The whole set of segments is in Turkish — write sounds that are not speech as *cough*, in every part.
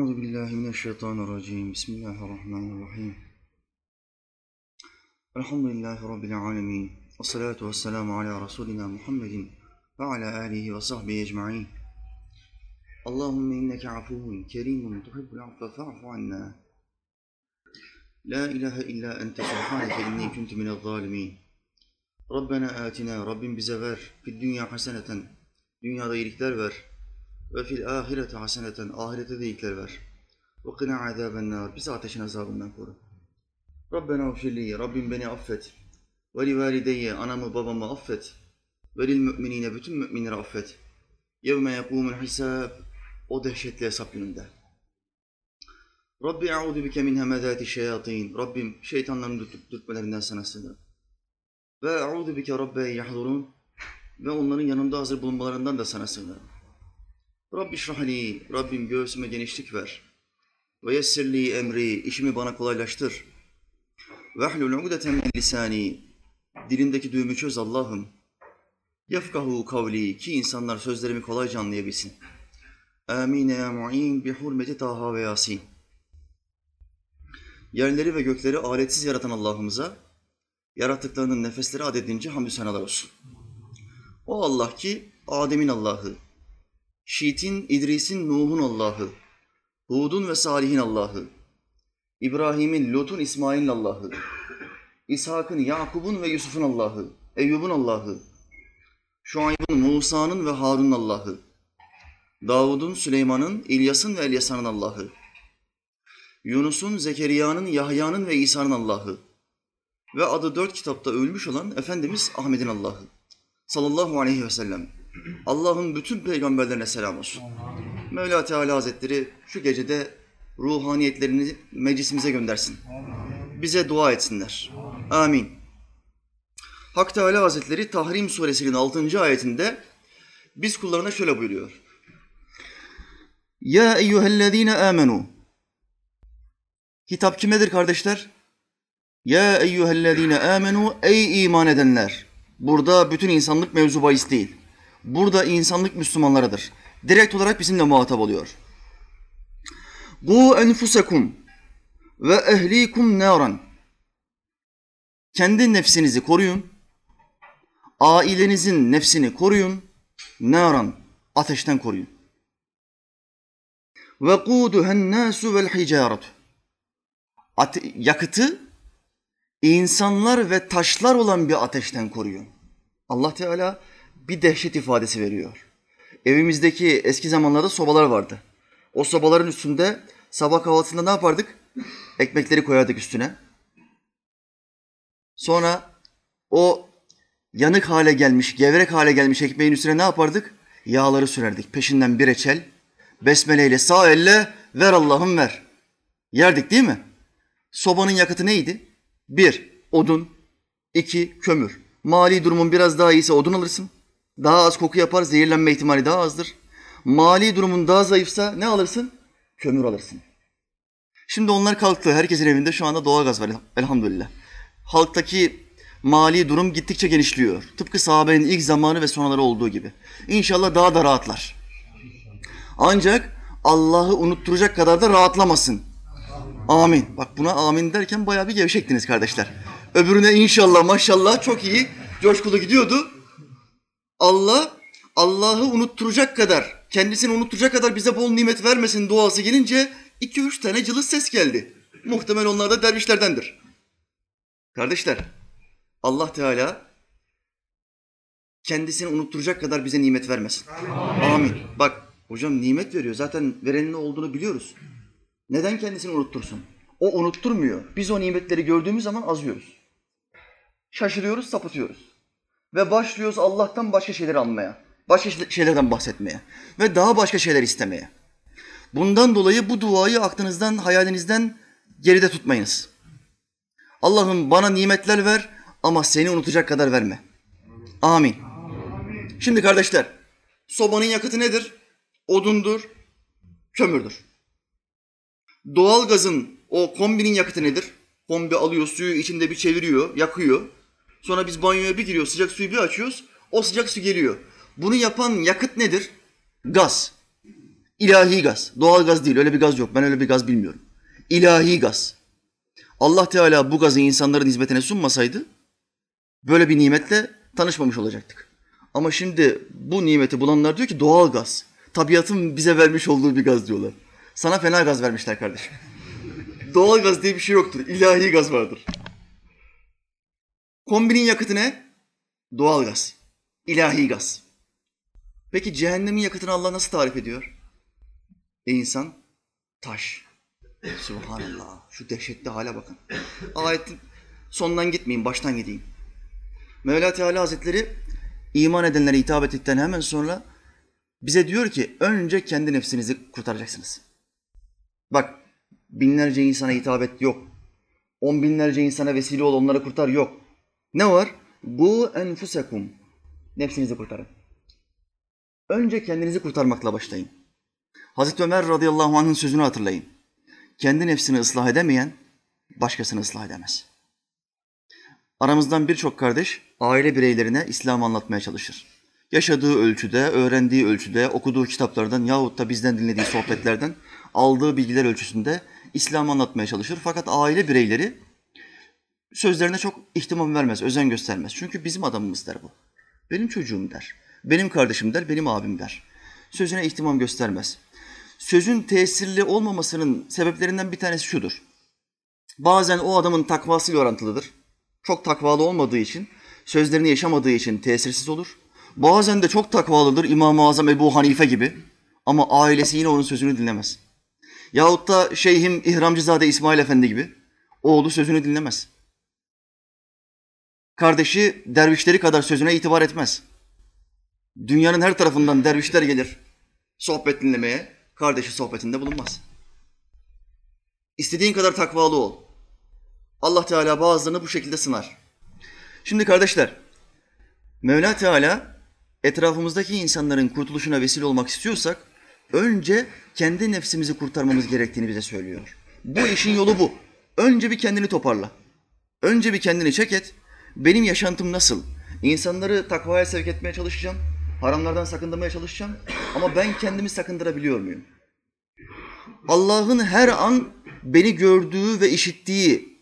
أعوذ بالله من الشيطان الرجيم. بسم الله الرحمن الرحيم. الحمد لله رب العالمين والصلاة والسلام على رسولنا محمد وعلى آله وصحبه أجمعين. اللهم إنك عفو كريم تحب العفو فاعف عنا. لا إله إلا أنت سبحانك إني كنت من الظالمين. atina, Rabbim bize ver, fid dünya haseneten, dünyada iyilikler ver, ve fil ahirete haseneten, ahirete de iyilikler ver. Ve kına azaben nar, bizi ateşin azabından koru. Rabbena ufirli, Rabbim beni affet. Ve li valideyye, anamı babamı affet. Ve lil müminine, bütün müminleri affet. Yevme yekumul hisab, o dehşetli hesap gününde. Rabbi e'udu bike min hemedati şeyatin. Rabbim şeytanların dürtmelerinden sana sığınırım. Ve e'udu bike rabbe yahdurun. Ve onların yanında hazır bulunmalarından da sana sığınırım. Rabbi şrahli, Rabbim göğsüme genişlik ver. Ve yessirli emri, işimi bana kolaylaştır. Ve ahlul ugdeten min lisani, dilindeki düğümü çöz Allah'ım. Yefkahu kavli, ki insanlar sözlerimi kolayca anlayabilsin. Amin ya mu'in bi hurmeti Taha ve Yasin. Yerleri ve gökleri aletsiz yaratan Allah'ımıza, yarattıklarının nefesleri adedince hamdü senalar olsun. O Allah ki Adem'in Allah'ı, Şit'in, İdris'in, Nuh'un Allah'ı, Hud'un ve Salih'in Allah'ı, İbrahim'in, Lut'un, İsmail'in Allah'ı, İshak'ın, Yakub'un ve Yusuf'un Allah'ı, Eyyub'un Allah'ı, Şuayb'ın, Musa'nın ve Harun'un Allah'ı, Davud'un, Süleyman'ın, İlyas'ın ve Elyasa'nın Allah'ı, Yunus'un, Zekeriya'nın, Yahya'nın ve İsa'nın Allah'ı ve adı dört kitapta ölmüş olan Efendimiz Ahmet'in Allah'ı sallallahu aleyhi ve sellem. Allah'ın bütün peygamberlerine selam olsun. Mevla Teala Hazretleri şu gecede ruhaniyetlerini meclisimize göndersin. Bize dua etsinler. Amin. Hak Teala Hazretleri Tahrim suresinin 6. ayetinde biz kullarına şöyle buyuruyor. Ya eyyühellezine amenu. Hitap kimedir kardeşler? Ya eyyühellezine amenu ey iman edenler. Burada bütün insanlık mevzu bahis değil. Burada insanlık Müslümanlarıdır. Direkt olarak bizimle muhatap oluyor. Bu enfusekum ve ehlikum naran. Kendi nefsinizi koruyun. Ailenizin nefsini koruyun. Naran. Ateşten koruyun. Ve kuduhen nasu vel hicaretu. Yakıtı insanlar ve taşlar olan bir ateşten koruyun. Allah Teala bir dehşet ifadesi veriyor. Evimizdeki eski zamanlarda sobalar vardı. O sobaların üstünde sabah kahvaltısında ne yapardık? Ekmekleri koyardık üstüne. Sonra o yanık hale gelmiş, gevrek hale gelmiş ekmeğin üstüne ne yapardık? Yağları sürerdik. Peşinden bir reçel, besmeleyle sağ elle ver Allah'ım ver. Yerdik değil mi? Sobanın yakıtı neydi? Bir, odun. iki kömür. Mali durumun biraz daha iyiyse odun alırsın. Daha az koku yapar, zehirlenme ihtimali daha azdır. Mali durumun daha zayıfsa ne alırsın? Kömür alırsın. Şimdi onlar kalktı. Herkesin evinde şu anda doğalgaz var elhamdülillah. Halktaki mali durum gittikçe genişliyor. Tıpkı sahabenin ilk zamanı ve sonraları olduğu gibi. İnşallah daha da rahatlar. Ancak Allah'ı unutturacak kadar da rahatlamasın. Amin. Bak buna amin derken bayağı bir gevşektiniz kardeşler. Öbürüne inşallah maşallah çok iyi coşkulu gidiyordu. Allah Allah'ı unutturacak kadar, kendisini unutturacak kadar bize bol nimet vermesin duası gelince iki üç tane cılız ses geldi. Muhtemel onlar da dervişlerdendir. Kardeşler, Allah Teala kendisini unutturacak kadar bize nimet vermesin. Amin. Amin. Bak hocam nimet veriyor. Zaten verenin ne olduğunu biliyoruz. Neden kendisini unuttursun? O unutturmuyor. Biz o nimetleri gördüğümüz zaman azıyoruz. Şaşırıyoruz, sapıtıyoruz. Ve başlıyoruz Allah'tan başka şeyler almaya. Başka şeylerden bahsetmeye. Ve daha başka şeyler istemeye. Bundan dolayı bu duayı aklınızdan, hayalinizden geride tutmayınız. Allah'ım bana nimetler ver ama seni unutacak kadar verme. Amin. Şimdi kardeşler, sobanın yakıtı nedir? Odundur, kömürdür. Doğal gazın o kombinin yakıtı nedir? Kombi alıyor, suyu içinde bir çeviriyor, yakıyor. Sonra biz banyoya bir giriyor, sıcak suyu bir açıyoruz, o sıcak su geliyor. Bunu yapan yakıt nedir? Gaz. İlahi gaz. Doğal gaz değil. Öyle bir gaz yok. Ben öyle bir gaz bilmiyorum. İlahi gaz. Allah Teala bu gazı insanların hizmetine sunmasaydı böyle bir nimetle tanışmamış olacaktık. Ama şimdi bu nimeti bulanlar diyor ki doğal gaz. Tabiatın bize vermiş olduğu bir gaz diyorlar. Sana fena gaz vermişler kardeşim. *laughs* doğal gaz diye bir şey yoktur. İlahi gaz vardır. Kombinin yakıtı ne? Doğal gaz. İlahi gaz. Peki cehennemin yakıtını Allah nasıl tarif ediyor? Ey insan, taş. Subhanallah. Şu dehşetli hale bakın. Ayetin sondan gitmeyin, baştan gideyim. Mevla Teala Hazretleri iman edenlere hitap ettikten hemen sonra bize diyor ki önce kendi nefsinizi kurtaracaksınız. Bak binlerce insana hitap et yok. On binlerce insana vesile ol onları kurtar yok. Ne var? Bu enfusekum. Nefsinizi kurtarın. Önce kendinizi kurtarmakla başlayın. Hazreti Ömer radıyallahu anh'ın sözünü hatırlayın. Kendi nefsini ıslah edemeyen başkasını ıslah edemez. Aramızdan birçok kardeş aile bireylerine İslam anlatmaya çalışır. Yaşadığı ölçüde, öğrendiği ölçüde, okuduğu kitaplardan yahut da bizden dinlediği sohbetlerden aldığı bilgiler ölçüsünde İslam anlatmaya çalışır. Fakat aile bireyleri sözlerine çok ihtimam vermez, özen göstermez. Çünkü bizim adamımız der bu. Benim çocuğum der. Benim kardeşim der, benim abim der. Sözüne ihtimam göstermez. Sözün tesirli olmamasının sebeplerinden bir tanesi şudur. Bazen o adamın takvasıyla orantılıdır. Çok takvalı olmadığı için, sözlerini yaşamadığı için tesirsiz olur. Bazen de çok takvalıdır İmam-ı Azam Ebu Hanife gibi ama ailesi yine onun sözünü dinlemez. Yahut da Şeyhim İhramcızade İsmail Efendi gibi oğlu sözünü dinlemez. Kardeşi dervişleri kadar sözüne itibar etmez. Dünyanın her tarafından dervişler gelir sohbet dinlemeye, kardeşi sohbetinde bulunmaz. İstediğin kadar takvalı ol. Allah Teala bazılarını bu şekilde sınar. Şimdi kardeşler, Mevla Teala etrafımızdaki insanların kurtuluşuna vesile olmak istiyorsak önce kendi nefsimizi kurtarmamız gerektiğini bize söylüyor. Bu işin yolu bu. Önce bir kendini toparla. Önce bir kendini çek et. Benim yaşantım nasıl? İnsanları takvaya sevk etmeye çalışacağım. Haramlardan sakındırmaya çalışacağım. Ama ben kendimi sakındırabiliyor muyum? Allah'ın her an beni gördüğü ve işittiği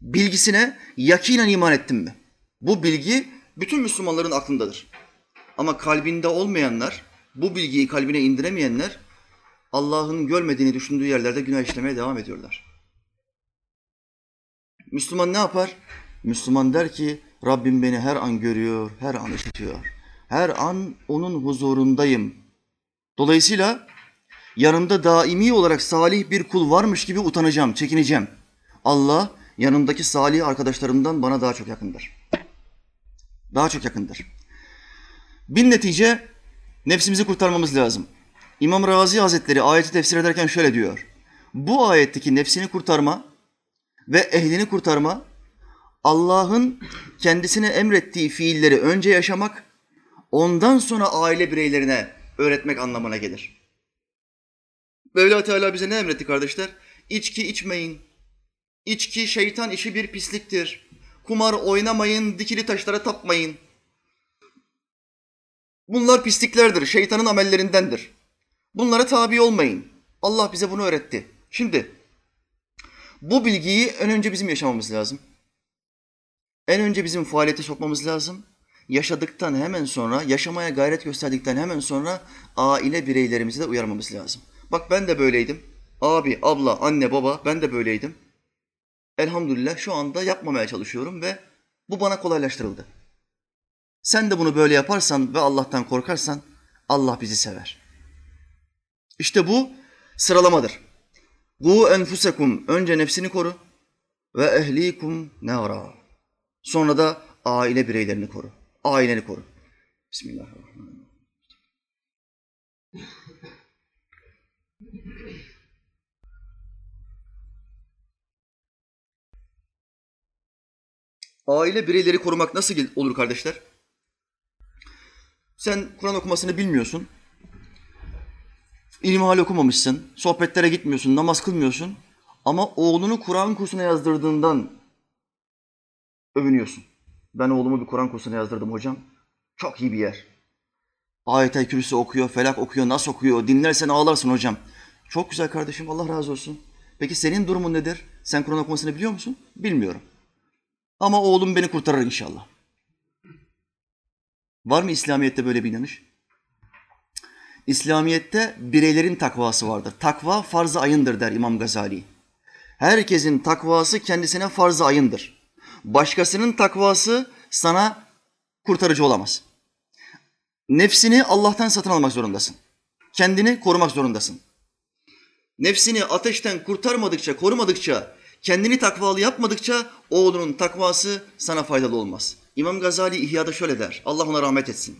bilgisine yakinen iman ettim mi? Bu bilgi bütün Müslümanların aklındadır. Ama kalbinde olmayanlar, bu bilgiyi kalbine indiremeyenler Allah'ın görmediğini düşündüğü yerlerde günah işlemeye devam ediyorlar. Müslüman ne yapar? Müslüman der ki Rabbim beni her an görüyor, her an işitiyor. Her an onun huzurundayım. Dolayısıyla yanımda daimi olarak salih bir kul varmış gibi utanacağım, çekineceğim. Allah yanımdaki salih arkadaşlarımdan bana daha çok yakındır. Daha çok yakındır. Bin netice nefsimizi kurtarmamız lazım. İmam Razi Hazretleri ayeti tefsir ederken şöyle diyor. Bu ayetteki nefsini kurtarma ve ehlini kurtarma Allah'ın kendisine emrettiği fiilleri önce yaşamak, ondan sonra aile bireylerine öğretmek anlamına gelir. Mevla Teala bize ne emretti kardeşler? İçki içmeyin. İçki şeytan işi bir pisliktir. Kumar oynamayın, dikili taşlara tapmayın. Bunlar pisliklerdir, şeytanın amellerindendir. Bunlara tabi olmayın. Allah bize bunu öğretti. Şimdi bu bilgiyi önce bizim yaşamamız lazım. En önce bizim faaliyete sokmamız lazım. Yaşadıktan hemen sonra, yaşamaya gayret gösterdikten hemen sonra aile bireylerimizi de uyarmamız lazım. Bak ben de böyleydim. Abi, abla, anne, baba ben de böyleydim. Elhamdülillah şu anda yapmamaya çalışıyorum ve bu bana kolaylaştırıldı. Sen de bunu böyle yaparsan ve Allah'tan korkarsan Allah bizi sever. İşte bu sıralamadır. Bu enfusekum önce nefsini koru ve ehlikum nara. Sonra da aile bireylerini koru. Aileni koru. Bismillahirrahmanirrahim. Aile bireyleri korumak nasıl olur kardeşler? Sen Kur'an okumasını bilmiyorsun. İlmihal okumamışsın. Sohbetlere gitmiyorsun, namaz kılmıyorsun. Ama oğlunu Kur'an kursuna yazdırdığından övünüyorsun. Ben oğlumu bir Kur'an kursuna yazdırdım hocam. Çok iyi bir yer. Ayet-i Kürsü okuyor, Felak okuyor, Nas okuyor. Dinlersen ağlarsın hocam. Çok güzel kardeşim, Allah razı olsun. Peki senin durumun nedir? Sen Kur'an okumasını biliyor musun? Bilmiyorum. Ama oğlum beni kurtarır inşallah. Var mı İslamiyet'te böyle bir inanış? İslamiyet'te bireylerin takvası vardır. Takva farz-ı ayındır der İmam Gazali. Herkesin takvası kendisine farz-ı ayındır. Başkasının takvası sana kurtarıcı olamaz. Nefsini Allah'tan satın almak zorundasın. Kendini korumak zorundasın. Nefsini ateşten kurtarmadıkça, korumadıkça, kendini takvalı yapmadıkça oğlunun takvası sana faydalı olmaz. İmam Gazali İhya'da şöyle der. Allah ona rahmet etsin.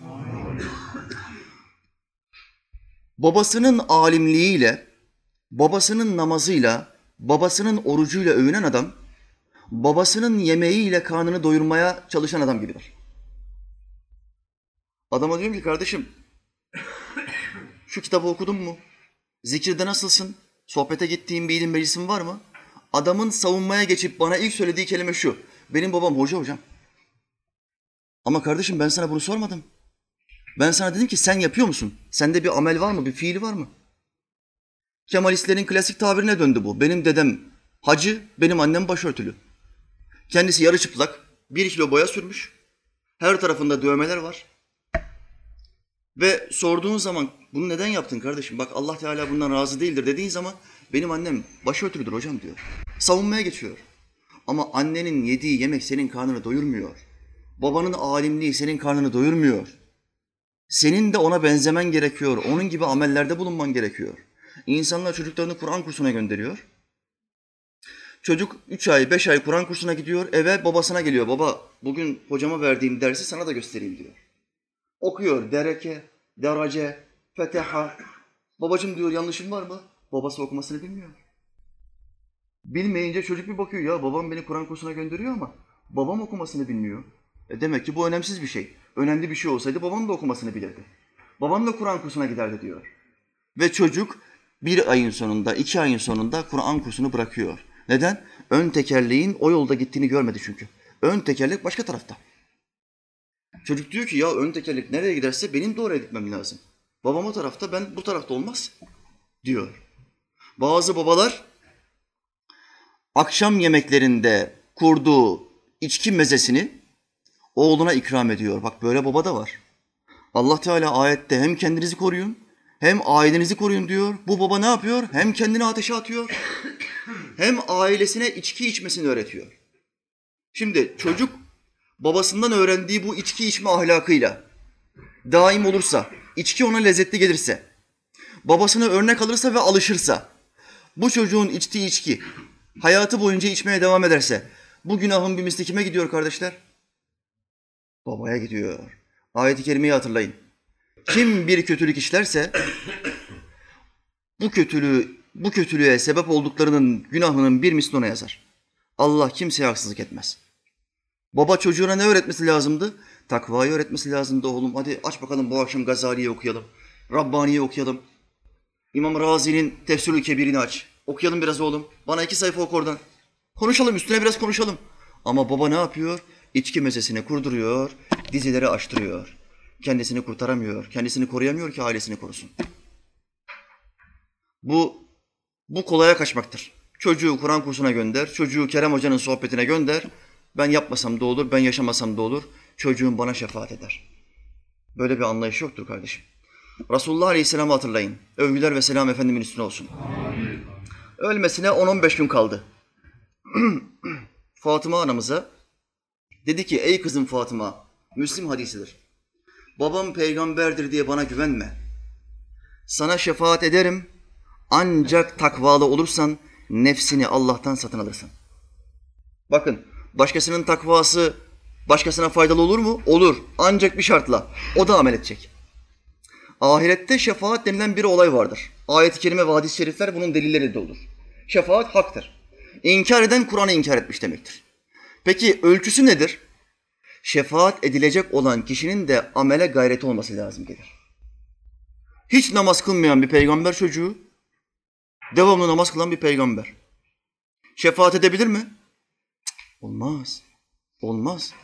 Babasının alimliğiyle, babasının namazıyla, babasının orucuyla övünen adam, babasının yemeğiyle karnını doyurmaya çalışan adam gibidir. Adama diyorum ki kardeşim, şu kitabı okudun mu? Zikirde nasılsın? Sohbete gittiğin bir ilim meclisin var mı? Adamın savunmaya geçip bana ilk söylediği kelime şu. Benim babam hoca hocam. Ama kardeşim ben sana bunu sormadım. Ben sana dedim ki sen yapıyor musun? Sende bir amel var mı? Bir fiili var mı? Kemalistlerin klasik tabirine döndü bu. Benim dedem hacı, benim annem başörtülü. Kendisi yarı çıplak, bir kilo boya sürmüş. Her tarafında dövmeler var. Ve sorduğun zaman bunu neden yaptın kardeşim? Bak Allah Teala bundan razı değildir dediğin zaman benim annem başörtülüdür hocam diyor. Savunmaya geçiyor. Ama annenin yediği yemek senin karnını doyurmuyor. Babanın alimliği senin karnını doyurmuyor. Senin de ona benzemen gerekiyor. Onun gibi amellerde bulunman gerekiyor. İnsanlar çocuklarını Kur'an kursuna gönderiyor. Çocuk üç ay, beş ay Kur'an kursuna gidiyor. Eve babasına geliyor. Baba bugün hocama verdiğim dersi sana da göstereyim diyor. Okuyor. Dereke, derace, feteha. Babacım diyor yanlışım var mı? Babası okumasını bilmiyor. Bilmeyince çocuk bir bakıyor ya babam beni Kur'an kursuna gönderiyor ama babam okumasını bilmiyor. E demek ki bu önemsiz bir şey. Önemli bir şey olsaydı babam da okumasını bilirdi. Babam da Kur'an kursuna giderdi diyor. Ve çocuk bir ayın sonunda, iki ayın sonunda Kur'an kursunu bırakıyor. Neden? Ön tekerleğin o yolda gittiğini görmedi çünkü. Ön tekerlek başka tarafta. Çocuk diyor ki ya ön tekerlek nereye giderse benim de oraya gitmem lazım. Babam o tarafta, ben bu tarafta olmaz diyor. Bazı babalar akşam yemeklerinde kurduğu içki mezesini oğluna ikram ediyor. Bak böyle baba da var. Allah Teala ayette hem kendinizi koruyun hem ailenizi koruyun diyor. Bu baba ne yapıyor? Hem kendini ateşe atıyor hem ailesine içki içmesini öğretiyor. Şimdi çocuk babasından öğrendiği bu içki içme ahlakıyla daim olursa, içki ona lezzetli gelirse, babasına örnek alırsa ve alışırsa, bu çocuğun içtiği içki hayatı boyunca içmeye devam ederse, bu günahın bir misli kime gidiyor kardeşler? Babaya gidiyor. Ayet-i kerimeyi hatırlayın. Kim bir kötülük işlerse bu kötülüğü bu kötülüğe sebep olduklarının günahının bir misli ona yazar. Allah kimseye haksızlık etmez. Baba çocuğuna ne öğretmesi lazımdı? Takvayı öğretmesi lazımdı oğlum. Hadi aç bakalım bu akşam Gazali'yi okuyalım. Rabbani'yi okuyalım. İmam Razi'nin Tefsirül Kebir'ini aç. Okuyalım biraz oğlum. Bana iki sayfa oku oradan. Konuşalım, üstüne biraz konuşalım. Ama baba ne yapıyor? İçki mezesini kurduruyor, dizileri açtırıyor. Kendisini kurtaramıyor, kendisini koruyamıyor ki ailesini korusun. Bu, bu kolaya kaçmaktır. Çocuğu Kur'an kursuna gönder, çocuğu Kerem Hoca'nın sohbetine gönder. Ben yapmasam da olur, ben yaşamasam da olur. Çocuğum bana şefaat eder. Böyle bir anlayış yoktur kardeşim. Resulullah Aleyhisselam'ı hatırlayın. Övgüler ve selam Efendimin üstüne olsun. Ölmesine 10-15 gün kaldı. *clears throat* Fatıma anamıza dedi ki ey kızım Fatıma, Müslim hadisidir. Babam peygamberdir diye bana güvenme. Sana şefaat ederim ancak takvalı olursan nefsini Allah'tan satın alırsın. Bakın başkasının takvası başkasına faydalı olur mu? Olur. Ancak bir şartla. O da amel edecek. Ahirette şefaat denilen bir olay vardır. Ayet-i kerime ve hadis-i şerifler bunun delilleri de olur. Şefaat haktır. İnkar eden Kur'an'ı inkar etmiş demektir. Peki ölçüsü nedir? Şefaat edilecek olan kişinin de amele gayreti olması lazım gelir. Hiç namaz kılmayan bir peygamber çocuğu, devamlı namaz kılan bir peygamber. Şefaat edebilir mi? Olmaz. Olmaz.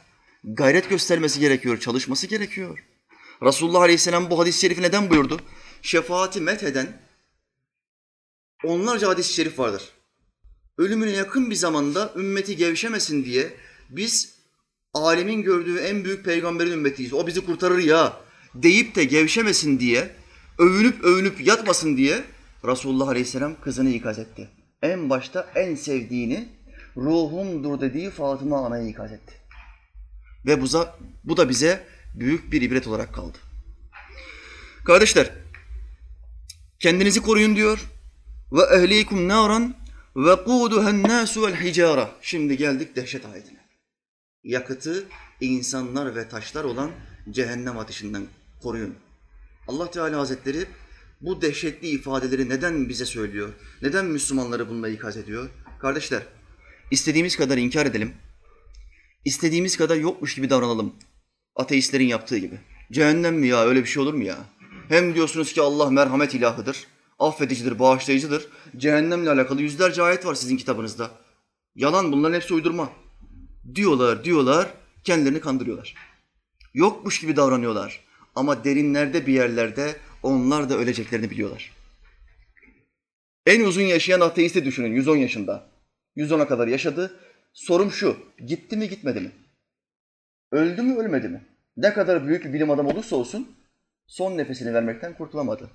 Gayret göstermesi gerekiyor, çalışması gerekiyor. Resulullah Aleyhisselam bu hadis-i şerifi neden buyurdu? Şefaati metheden onlarca hadis-i şerif vardır. Ölümüne yakın bir zamanda ümmeti gevşemesin diye biz alemin gördüğü en büyük peygamberin ümmetiyiz. O bizi kurtarır ya deyip de gevşemesin diye, övünüp övünüp yatmasın diye Resulullah Aleyhisselam kızını ikaz etti. En başta en sevdiğini ruhumdur dediği Fatıma anayı ikaz etti. Ve bu, bu da bize büyük bir ibret olarak kaldı. Kardeşler, kendinizi koruyun diyor. Ve ehlikum naran ve kuduhen nasu vel hicara. Şimdi geldik dehşet ayetine. Yakıtı insanlar ve taşlar olan cehennem ateşinden koruyun. Allah Teala Hazretleri bu dehşetli ifadeleri neden bize söylüyor? Neden Müslümanları bununla ikaz ediyor? Kardeşler, istediğimiz kadar inkar edelim. İstediğimiz kadar yokmuş gibi davranalım. Ateistlerin yaptığı gibi. Cehennem mi ya? Öyle bir şey olur mu ya? Hem diyorsunuz ki Allah merhamet ilahıdır, affedicidir, bağışlayıcıdır. Cehennemle alakalı yüzlerce ayet var sizin kitabınızda. Yalan bunların hepsi uydurma. Diyorlar, diyorlar, kendilerini kandırıyorlar. Yokmuş gibi davranıyorlar. Ama derinlerde bir yerlerde onlar da öleceklerini biliyorlar. En uzun yaşayan ateisti düşünün 110 yaşında. 110'a kadar yaşadı. Sorum şu, gitti mi gitmedi mi? Öldü mü ölmedi mi? Ne kadar büyük bir bilim adamı olursa olsun son nefesini vermekten kurtulamadı.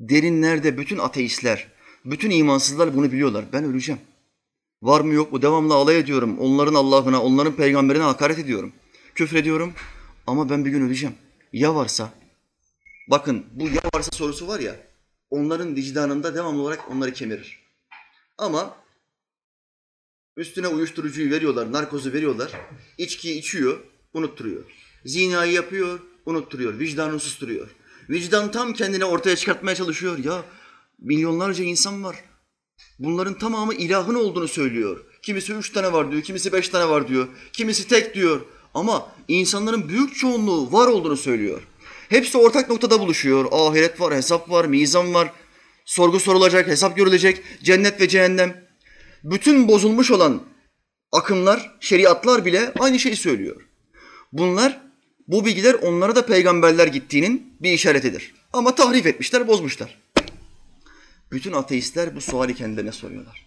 Derinlerde bütün ateistler, bütün imansızlar bunu biliyorlar. Ben öleceğim. Var mı yok mu devamlı alay ediyorum. Onların Allah'ına, onların peygamberine hakaret ediyorum. Küfür ediyorum ama ben bir gün öleceğim. Ya varsa? Bakın bu ya varsa sorusu var ya, onların vicdanında devamlı olarak onları kemirir. Ama üstüne uyuşturucuyu veriyorlar, narkozu veriyorlar, içkiyi içiyor, unutturuyor. Zinayı yapıyor, unutturuyor, vicdanını susturuyor. Vicdan tam kendini ortaya çıkartmaya çalışıyor. Ya milyonlarca insan var. Bunların tamamı ilahın olduğunu söylüyor. Kimisi üç tane var diyor, kimisi beş tane var diyor, kimisi tek diyor. Ama insanların büyük çoğunluğu var olduğunu söylüyor. Hepsi ortak noktada buluşuyor. Ahiret var, hesap var, mizan var. Sorgu sorulacak, hesap görülecek, cennet ve cehennem. Bütün bozulmuş olan akımlar, şeriatlar bile aynı şeyi söylüyor. Bunlar, bu bilgiler onlara da peygamberler gittiğinin bir işaretidir. Ama tahrif etmişler, bozmuşlar. Bütün ateistler bu suali kendilerine soruyorlar.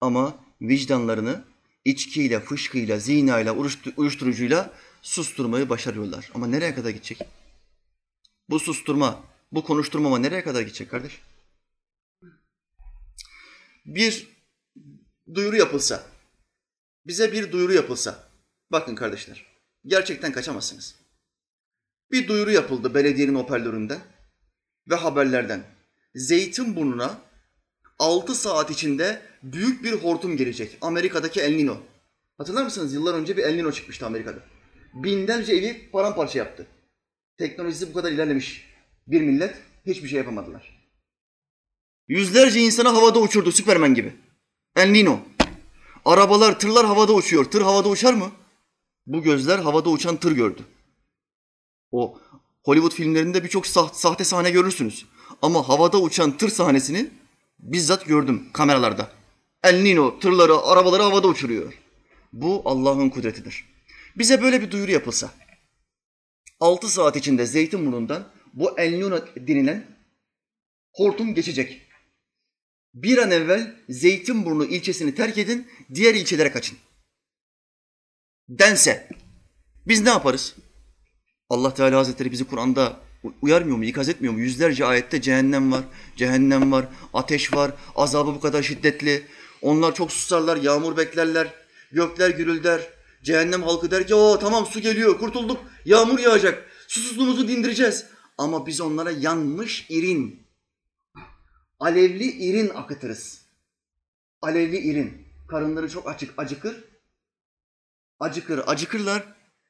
Ama vicdanlarını içkiyle, fışkıyla, zinayla, uyuşturucuyla susturmayı başarıyorlar. Ama nereye kadar gidecek? Bu susturma, bu konuşturmama nereye kadar gidecek kardeş? Bir duyuru yapılsa, bize bir duyuru yapılsa, bakın kardeşler, gerçekten kaçamazsınız. Bir duyuru yapıldı belediyenin hoparlöründen ve haberlerden. Zeytinburnu'na 6 saat içinde büyük bir hortum gelecek. Amerika'daki El Nino. Hatırlar mısınız? Yıllar önce bir El Nino çıkmıştı Amerika'da. Binlerce evi paramparça yaptı. Teknolojisi bu kadar ilerlemiş bir millet hiçbir şey yapamadılar. Yüzlerce insanı havada uçurdu Süpermen gibi. El Nino. Arabalar, tırlar havada uçuyor. Tır havada uçar mı? Bu gözler havada uçan tır gördü. O Hollywood filmlerinde birçok sahte sahne görürsünüz. Ama havada uçan tır sahnesini bizzat gördüm kameralarda. El Nino tırları, arabaları havada uçuruyor. Bu Allah'ın kudretidir. Bize böyle bir duyuru yapılsa, 6 saat içinde Zeytinburnu'ndan bu El Nino denilen hortum geçecek. Bir an evvel Zeytinburnu ilçesini terk edin, diğer ilçelere kaçın. Dense, biz ne yaparız? Allah Teala Hazretleri bizi Kur'an'da uyarmıyor mu, ikaz etmiyor mu? Yüzlerce ayette cehennem var, cehennem var, ateş var, azabı bu kadar şiddetli. Onlar çok susarlar, yağmur beklerler, gökler gürülder. Cehennem halkı der ki o tamam su geliyor, kurtulduk, yağmur yağacak, susuzluğumuzu dindireceğiz. Ama biz onlara yanmış irin, alevli irin akıtırız. Alevli irin. Karınları çok açık, acıkır. Acıkır, acıkırlar.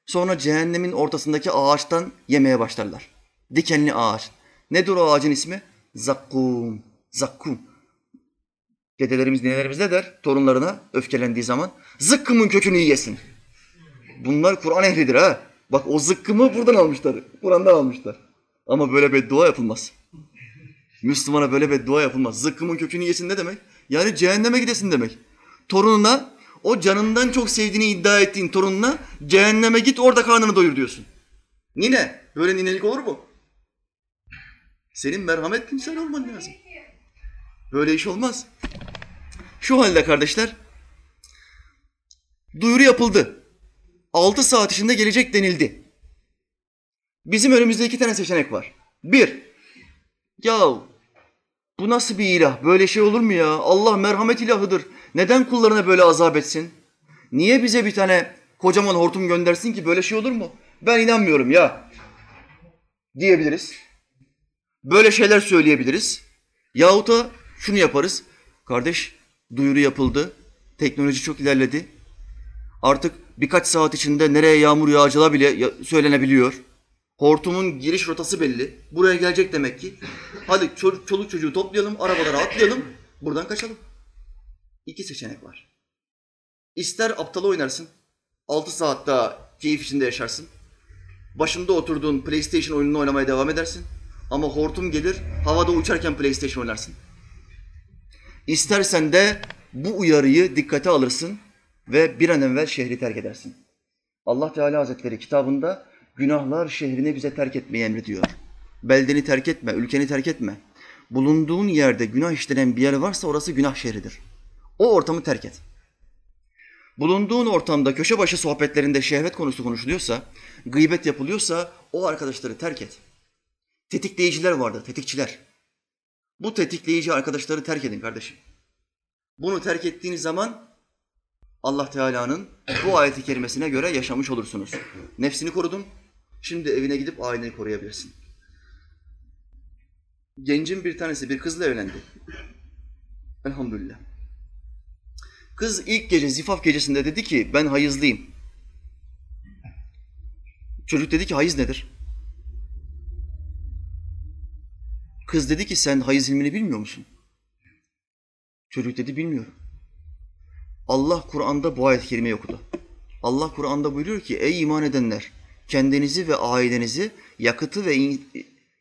Sonra cehennemin ortasındaki ağaçtan yemeye başlarlar. Dikenli ağaç. Nedir o ağacın ismi? Zakkum. Zakkum. Dedelerimiz, nenelerimiz ne der torunlarına öfkelendiği zaman? Zıkkımın kökünü yiyesin. Bunlar Kur'an ehlidir ha. Bak o zıkkımı buradan almışlar. Kur'an'dan almışlar. Ama böyle beddua yapılmaz. Müslümana böyle beddua yapılmaz. Zıkkımın kökünü yesin ne demek? Yani cehenneme gidesin demek. Torununa o canından çok sevdiğini iddia ettiğin torununa cehenneme git orada karnını doyur diyorsun. Nine, böyle ninelik olur mu? Senin merhamet timsali olman lazım. Böyle iş olmaz. Şu halde kardeşler, duyuru yapıldı. 6 saat içinde gelecek denildi. Bizim önümüzde iki tane seçenek var. Bir, ya bu nasıl bir ilah? Böyle şey olur mu ya? Allah merhamet ilahıdır. Neden kullarına böyle azap etsin? Niye bize bir tane kocaman hortum göndersin ki böyle şey olur mu? Ben inanmıyorum ya. Diyebiliriz. Böyle şeyler söyleyebiliriz. Yahut da şunu yaparız. Kardeş duyuru yapıldı. Teknoloji çok ilerledi. Artık birkaç saat içinde nereye yağmur yağacağı bile söylenebiliyor. Hortumun giriş rotası belli. Buraya gelecek demek ki. Hadi çoluk, çoluk çocuğu toplayalım, arabalara atlayalım, buradan kaçalım. İki seçenek var. İster aptalı oynarsın, altı saat daha keyif içinde yaşarsın. Başında oturduğun PlayStation oyununu oynamaya devam edersin. Ama hortum gelir, havada uçarken PlayStation oynarsın. İstersen de bu uyarıyı dikkate alırsın ve bir an evvel şehri terk edersin. Allah Teala Hazretleri kitabında günahlar şehrini bize terk etmeyi emrediyor. Beldeni terk etme, ülkeni terk etme. Bulunduğun yerde günah işlenen bir yer varsa orası günah şehridir. O ortamı terk et. Bulunduğun ortamda köşe başı sohbetlerinde şehvet konusu konuşuluyorsa, gıybet yapılıyorsa o arkadaşları terk et. Tetikleyiciler vardır, tetikçiler. Bu tetikleyici arkadaşları terk edin kardeşim. Bunu terk ettiğiniz zaman Allah Teala'nın bu ayeti kerimesine göre yaşamış olursunuz. Nefsini korudun, şimdi evine gidip aileni koruyabilirsin. Gencin bir tanesi bir kızla evlendi. Elhamdülillah. Kız ilk gece zifaf gecesinde dedi ki ben hayızlıyım. Çocuk dedi ki hayız nedir? Kız dedi ki sen hayız ilmini bilmiyor musun? Çocuk dedi bilmiyorum. Allah Kur'an'da bu ayet-i kerimeyi okudu. Allah Kur'an'da buyuruyor ki ey iman edenler kendinizi ve ailenizi yakıtı ve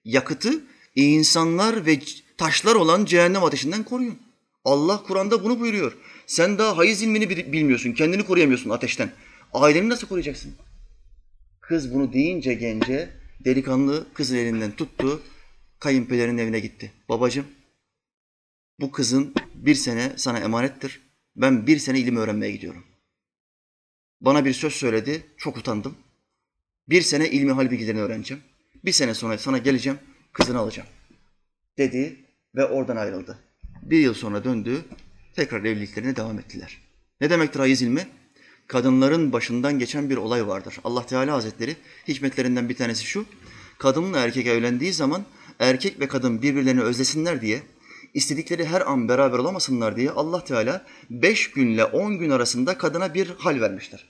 yakıtı insanlar ve taşlar olan cehennem ateşinden koruyun. Allah Kur'an'da bunu buyuruyor. Sen daha hayız ilmini bilmiyorsun, kendini koruyamıyorsun ateşten. Aileni nasıl koruyacaksın? Kız bunu deyince gence delikanlı kızın elinden tuttu, kayınpederin evine gitti. Babacığım, bu kızın bir sene sana emanettir. Ben bir sene ilim öğrenmeye gidiyorum. Bana bir söz söyledi, çok utandım. Bir sene ilmi hal bilgilerini öğreneceğim. Bir sene sonra sana geleceğim, kızını alacağım. Dedi ve oradan ayrıldı. Bir yıl sonra döndü, tekrar evliliklerine devam ettiler. Ne demektir hayız ilmi? Kadınların başından geçen bir olay vardır. Allah Teala Hazretleri hikmetlerinden bir tanesi şu. Kadınla erkek evlendiği zaman erkek ve kadın birbirlerini özlesinler diye, istedikleri her an beraber olamasınlar diye Allah Teala beş günle on gün arasında kadına bir hal vermiştir.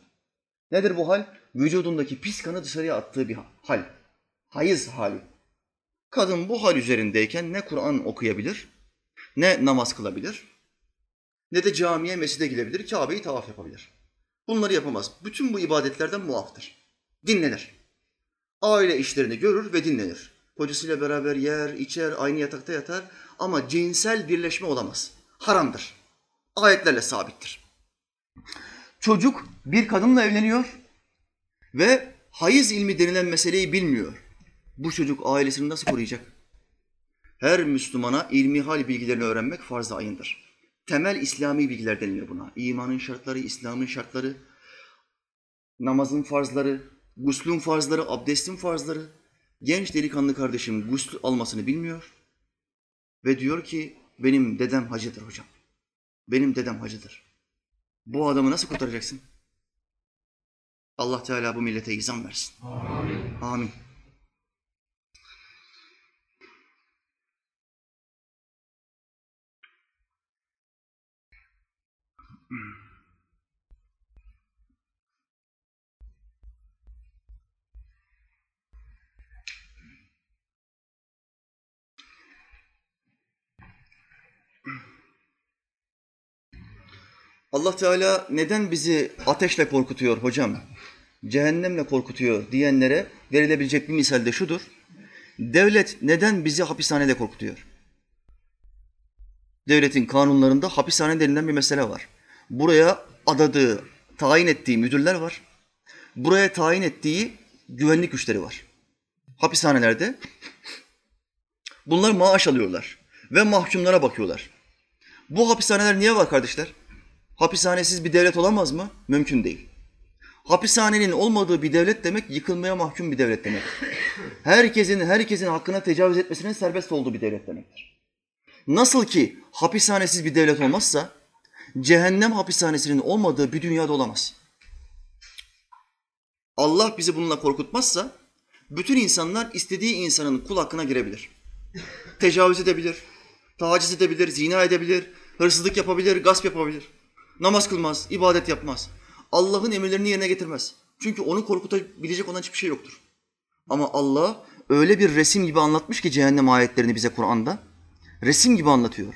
Nedir bu hal? Vücudundaki pis kanı dışarıya attığı bir hal. Hayız hali. Kadın bu hal üzerindeyken ne Kur'an okuyabilir, ne namaz kılabilir, ne de camiye, mescide gidebilir, Kabe'yi tavaf yapabilir. Bunları yapamaz. Bütün bu ibadetlerden muaftır. Dinlenir. Aile işlerini görür ve dinlenir. Kocasıyla beraber yer, içer, aynı yatakta yatar ama cinsel birleşme olamaz. Haramdır. Ayetlerle sabittir. Çocuk bir kadınla evleniyor ve hayız ilmi denilen meseleyi bilmiyor. Bu çocuk ailesini nasıl koruyacak? Her Müslümana ilmi hal bilgilerini öğrenmek farz ayındır. Temel İslami bilgiler deniliyor buna. İmanın şartları, İslam'ın şartları, namazın farzları, guslun farzları, abdestin farzları. Genç delikanlı kardeşim gusl almasını bilmiyor ve diyor ki benim dedem hacıdır hocam. Benim dedem hacıdır. Bu adamı nasıl kurtaracaksın? Allah Teala bu millete izan versin. Amin. Amin. Allah Teala neden bizi ateşle korkutuyor hocam? Cehennemle korkutuyor diyenlere verilebilecek bir misal de şudur. Devlet neden bizi hapishanede korkutuyor? Devletin kanunlarında hapishane denilen bir mesele var. Buraya adadığı, tayin ettiği müdürler var. Buraya tayin ettiği güvenlik güçleri var. hapishanelerde. Bunlar maaş alıyorlar ve mahkumlara bakıyorlar. Bu hapishaneler niye var kardeşler? Hapishanesiz bir devlet olamaz mı? Mümkün değil. Hapishanenin olmadığı bir devlet demek yıkılmaya mahkum bir devlet demek. Herkesin herkesin hakkına tecavüz etmesinin serbest olduğu bir devlet demektir. Nasıl ki hapishanesiz bir devlet olmazsa cehennem hapishanesinin olmadığı bir dünyada olamaz. Allah bizi bununla korkutmazsa bütün insanlar istediği insanın kul hakkına girebilir. Tecavüz edebilir, taciz edebilir, zina edebilir, hırsızlık yapabilir, gasp yapabilir. Namaz kılmaz, ibadet yapmaz. Allah'ın emirlerini yerine getirmez. Çünkü onu korkutabilecek olan hiçbir şey yoktur. Ama Allah öyle bir resim gibi anlatmış ki cehennem ayetlerini bize Kur'an'da. Resim gibi anlatıyor.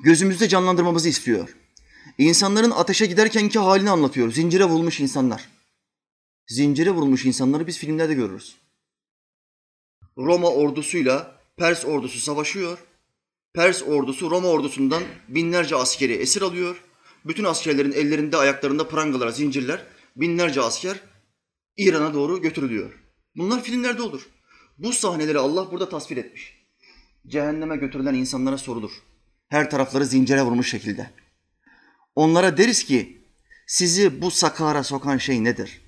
Gözümüzde canlandırmamızı istiyor. İnsanların ateşe giderkenki halini anlatıyor. Zincire vurulmuş insanlar. Zincire vurulmuş insanları biz filmlerde görürüz. Roma ordusuyla Pers ordusu savaşıyor. Pers ordusu Roma ordusundan binlerce askeri esir alıyor. Bütün askerlerin ellerinde ayaklarında prangalar, zincirler, binlerce asker İran'a doğru götürülüyor. Bunlar filmlerde olur. Bu sahneleri Allah burada tasvir etmiş. Cehenneme götürülen insanlara sorulur. Her tarafları zincire vurmuş şekilde. Onlara deriz ki sizi bu sakara sokan şey nedir?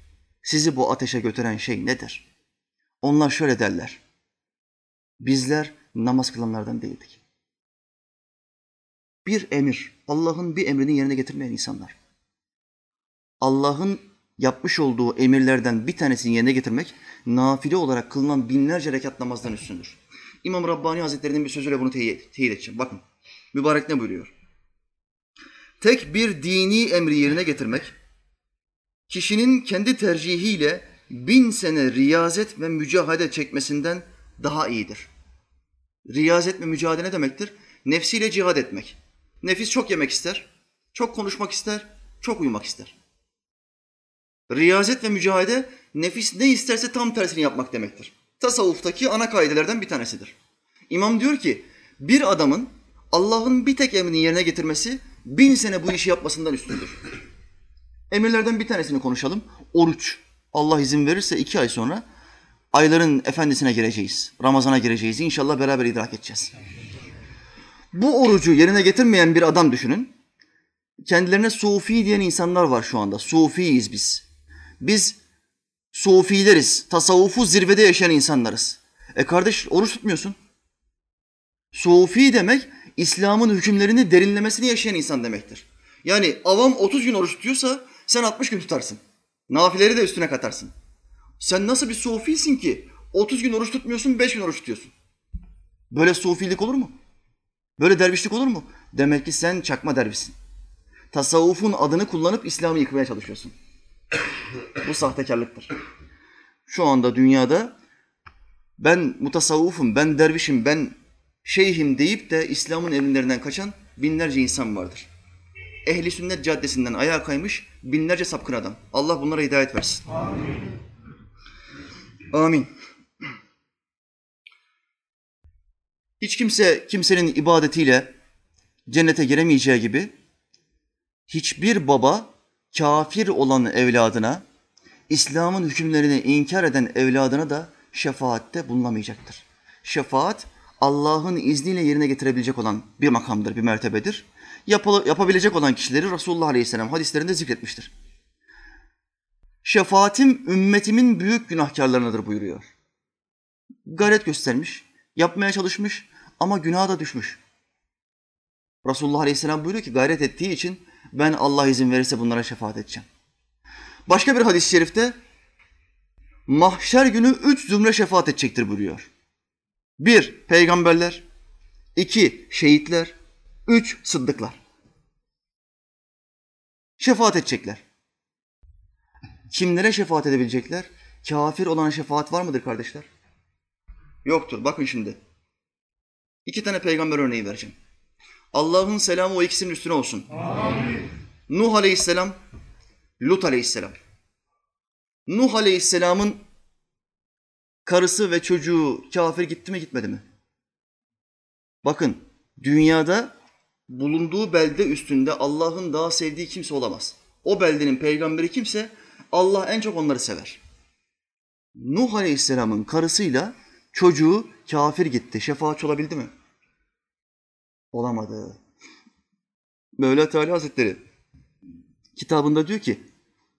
Sizi bu ateşe götüren şey nedir? Onlar şöyle derler. Bizler namaz kılanlardan değildik. Bir emir, Allah'ın bir emrini yerine getirmeyen insanlar. Allah'ın yapmış olduğu emirlerden bir tanesini yerine getirmek, nafile olarak kılınan binlerce rekat namazdan üstündür. İmam Rabbani Hazretleri'nin bir sözüyle bunu teyit, teyit edeceğim. Bakın, mübarek ne buyuruyor? Tek bir dini emri yerine getirmek, kişinin kendi tercihiyle bin sene riyazet ve mücadele çekmesinden daha iyidir. Riyazet ve mücadele ne demektir? Nefsiyle cihad etmek. Nefis çok yemek ister, çok konuşmak ister, çok uyumak ister. Riyazet ve mücadele nefis ne isterse tam tersini yapmak demektir. Tasavvuftaki ana kaidelerden bir tanesidir. İmam diyor ki bir adamın Allah'ın bir tek emrini yerine getirmesi bin sene bu işi yapmasından üstündür. Emirlerden bir tanesini konuşalım. Oruç. Allah izin verirse iki ay sonra ayların efendisine gireceğiz. Ramazana gireceğiz. İnşallah beraber idrak edeceğiz. Bu orucu yerine getirmeyen bir adam düşünün. Kendilerine sufi diyen insanlar var şu anda. Sufiyiz biz. Biz sufileriz. Tasavvufu zirvede yaşayan insanlarız. E kardeş oruç tutmuyorsun. Sufi demek İslam'ın hükümlerini derinlemesini yaşayan insan demektir. Yani avam 30 gün oruç tutuyorsa sen 60 gün tutarsın. Nafileri de üstüne katarsın. Sen nasıl bir sufisin ki 30 gün oruç tutmuyorsun, 5 gün oruç tutuyorsun? Böyle sufilik olur mu? Böyle dervişlik olur mu? Demek ki sen çakma dervişsin. Tasavvufun adını kullanıp İslam'ı yıkmaya çalışıyorsun. Bu sahtekarlıktır. Şu anda dünyada ben mutasavvufum, ben dervişim, ben şeyhim deyip de İslam'ın elinlerinden kaçan binlerce insan vardır. Ehli sünnet caddesinden ayağa kaymış binlerce sapkın adam. Allah bunlara hidayet versin. Amin. Amin. Hiç kimse kimsenin ibadetiyle cennete giremeyeceği gibi hiçbir baba kafir olan evladına, İslam'ın hükümlerini inkar eden evladına da şefaatte bulunamayacaktır. Şefaat Allah'ın izniyle yerine getirebilecek olan bir makamdır, bir mertebedir. Yapı, yapabilecek olan kişileri Resulullah Aleyhisselam hadislerinde zikretmiştir. Şefaatim ümmetimin büyük günahkarlarınadır buyuruyor. Gayret göstermiş, yapmaya çalışmış ama günaha da düşmüş. Resulullah Aleyhisselam buyuruyor ki gayret ettiği için ben Allah izin verirse bunlara şefaat edeceğim. Başka bir hadis-i şerifte mahşer günü üç zümre şefaat edecektir buyuruyor. Bir, peygamberler. iki şehitler. Üç, sıddıklar. Şefaat edecekler. Kimlere şefaat edebilecekler? Kafir olana şefaat var mıdır kardeşler? Yoktur. Bakın şimdi. İki tane peygamber örneği vereceğim. Allah'ın selamı o ikisinin üstüne olsun. Amin. Nuh aleyhisselam, Lut aleyhisselam. Nuh aleyhisselamın karısı ve çocuğu kafir gitti mi gitmedi mi? Bakın dünyada bulunduğu belde üstünde Allah'ın daha sevdiği kimse olamaz. O beldenin peygamberi kimse Allah en çok onları sever. Nuh Aleyhisselam'ın karısıyla çocuğu kafir gitti. Şefaatçi olabildi mi? Olamadı. Mevla Teala Hazretleri kitabında diyor ki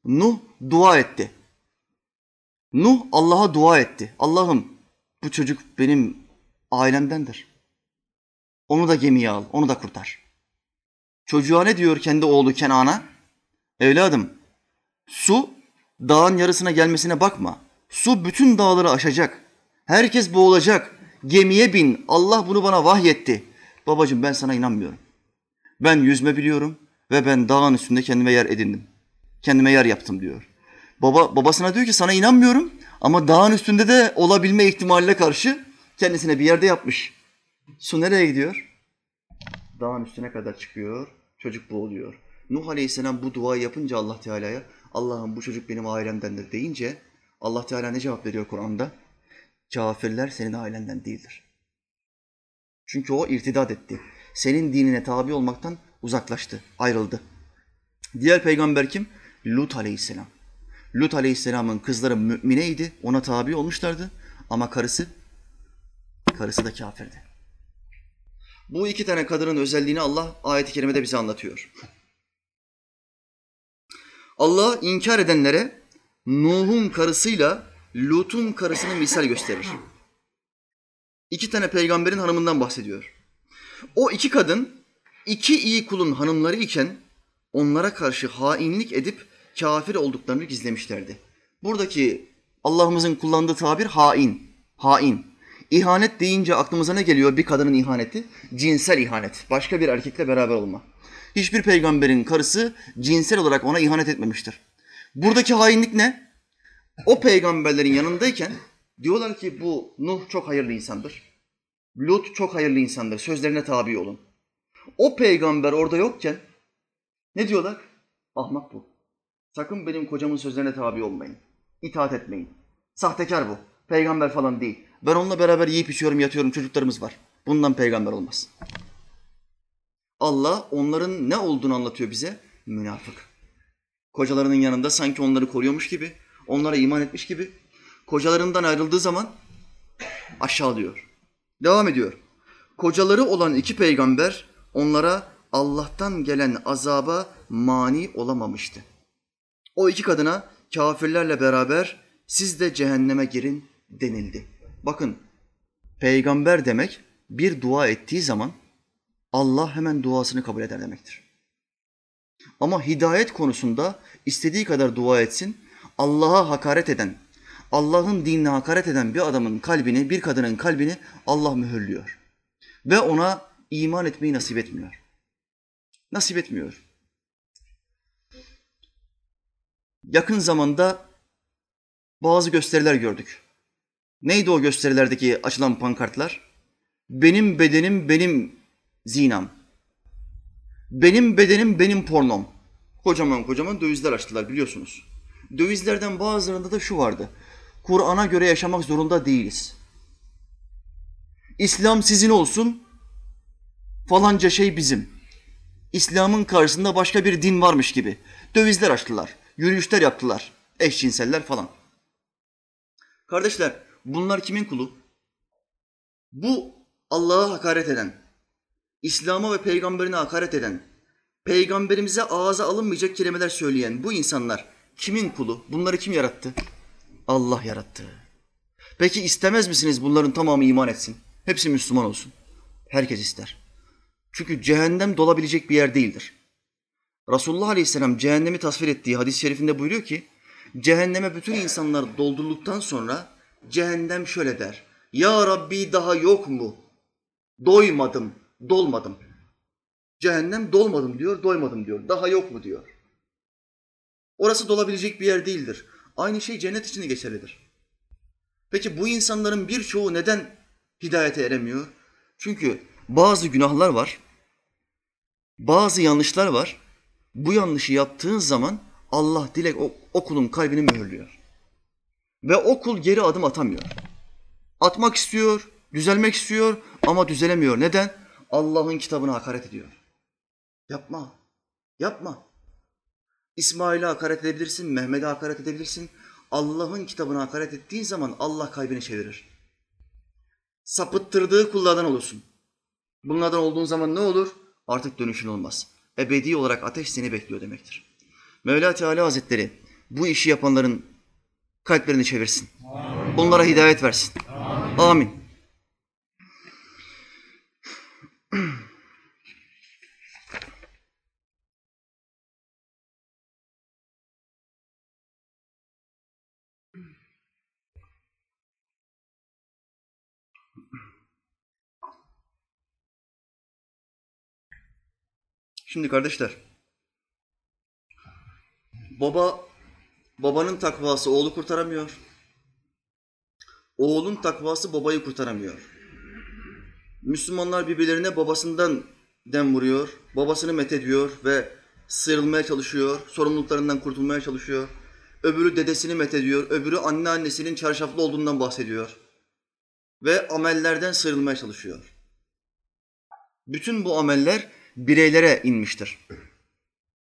Nuh dua etti. Nuh Allah'a dua etti. Allah'ım bu çocuk benim ailemdendir. Onu da gemiye al, onu da kurtar. Çocuğa ne diyor kendi oğlu Kenan'a? Evladım, su dağın yarısına gelmesine bakma. Su bütün dağları aşacak. Herkes boğulacak. Gemiye bin. Allah bunu bana vahyetti. Babacığım ben sana inanmıyorum. Ben yüzme biliyorum ve ben dağın üstünde kendime yer edindim. Kendime yer yaptım diyor. Baba babasına diyor ki sana inanmıyorum ama dağın üstünde de olabilme ihtimaline karşı kendisine bir yerde yapmış. Su nereye gidiyor? Dağın üstüne kadar çıkıyor. Çocuk boğuluyor. Nuh Aleyhisselam bu duayı yapınca Allah Teala'ya Allah'ım bu çocuk benim ailemdendir deyince Allah Teala ne cevap veriyor Kur'an'da? Kafirler senin ailenden değildir. Çünkü o irtidat etti. Senin dinine tabi olmaktan uzaklaştı, ayrıldı. Diğer peygamber kim? Lut aleyhisselam. Lut aleyhisselamın kızları mümineydi, ona tabi olmuşlardı ama karısı, karısı da kafirdi. Bu iki tane kadının özelliğini Allah ayet-i kerimede bize anlatıyor. Allah inkar edenlere Nuh'un karısıyla Lut'un karısını misal gösterir. İki tane peygamberin hanımından bahsediyor. O iki kadın iki iyi kulun hanımları iken onlara karşı hainlik edip kafir olduklarını gizlemişlerdi. Buradaki Allah'ımızın kullandığı tabir hain, hain. İhanet deyince aklımıza ne geliyor bir kadının ihaneti? Cinsel ihanet, başka bir erkekle beraber olma. Hiçbir peygamberin karısı cinsel olarak ona ihanet etmemiştir. Buradaki hainlik ne? O peygamberlerin yanındayken diyorlar ki bu Nuh çok hayırlı insandır. Lut çok hayırlı insandır. Sözlerine tabi olun. O peygamber orada yokken ne diyorlar? Ahmak bu. Sakın benim kocamın sözlerine tabi olmayın. İtaat etmeyin. Sahtekar bu. Peygamber falan değil. Ben onunla beraber yiyip içiyorum, yatıyorum, çocuklarımız var. Bundan peygamber olmaz. Allah onların ne olduğunu anlatıyor bize. Münafık. Kocalarının yanında sanki onları koruyormuş gibi, onlara iman etmiş gibi. Kocalarından ayrıldığı zaman aşağılıyor. Devam ediyor. Kocaları olan iki peygamber onlara Allah'tan gelen azaba mani olamamıştı. O iki kadına kafirlerle beraber siz de cehenneme girin denildi. Bakın peygamber demek bir dua ettiği zaman Allah hemen duasını kabul eder demektir. Ama hidayet konusunda istediği kadar dua etsin, Allah'a hakaret eden, Allah'ın dinine hakaret eden bir adamın kalbini, bir kadının kalbini Allah mühürlüyor. Ve ona iman etmeyi nasip etmiyor. Nasip etmiyor. Yakın zamanda bazı gösteriler gördük. Neydi o gösterilerdeki açılan pankartlar? Benim bedenim benim zinam. Benim bedenim benim pornom. Kocaman kocaman dövizler açtılar biliyorsunuz. Dövizlerden bazılarında da şu vardı. Kur'an'a göre yaşamak zorunda değiliz. İslam sizin olsun, falanca şey bizim. İslam'ın karşısında başka bir din varmış gibi. Dövizler açtılar, yürüyüşler yaptılar, eşcinseller falan. Kardeşler, bunlar kimin kulu? Bu Allah'a hakaret eden, İslam'a ve peygamberine hakaret eden, peygamberimize ağza alınmayacak kelimeler söyleyen bu insanlar kimin kulu? Bunları kim yarattı? Allah yarattı. Peki istemez misiniz bunların tamamı iman etsin? Hepsi Müslüman olsun. Herkes ister. Çünkü cehennem dolabilecek bir yer değildir. Resulullah Aleyhisselam cehennemi tasvir ettiği hadis-i şerifinde buyuruyor ki, cehenneme bütün insanlar doldurulduktan sonra cehennem şöyle der. Ya Rabbi daha yok mu? Doymadım, dolmadım. Cehennem dolmadım diyor, doymadım diyor. Daha yok mu diyor. Orası dolabilecek bir yer değildir. Aynı şey cennet için geçerlidir. Peki bu insanların birçoğu neden hidayete eremiyor? Çünkü bazı günahlar var, bazı yanlışlar var. Bu yanlışı yaptığın zaman Allah dilek o, o kulun kalbini mühürlüyor. Ve o kul geri adım atamıyor. Atmak istiyor, düzelmek istiyor ama düzelemiyor. Neden? Allah'ın kitabına hakaret ediyor. Yapma, yapma. İsmail'e hakaret edebilirsin, Mehmet'e hakaret edebilirsin. Allah'ın kitabına hakaret ettiğin zaman Allah kalbini çevirir. Sapıttırdığı kullardan olursun. Bunlardan olduğun zaman ne olur? Artık dönüşün olmaz. Ebedi olarak ateş seni bekliyor demektir. Mevla Teala Hazretleri bu işi yapanların kalplerini çevirsin. Amin. Onlara hidayet versin. Amin. Amin. Şimdi kardeşler, baba babanın takvası oğlu kurtaramıyor. Oğlun takvası babayı kurtaramıyor. Müslümanlar birbirlerine babasından dem vuruyor, babasını met ediyor ve sıyrılmaya çalışıyor, sorumluluklarından kurtulmaya çalışıyor. Öbürü dedesini met ediyor, öbürü anne annesinin çarşaflı olduğundan bahsediyor. Ve amellerden sıyrılmaya çalışıyor. Bütün bu ameller bireylere inmiştir.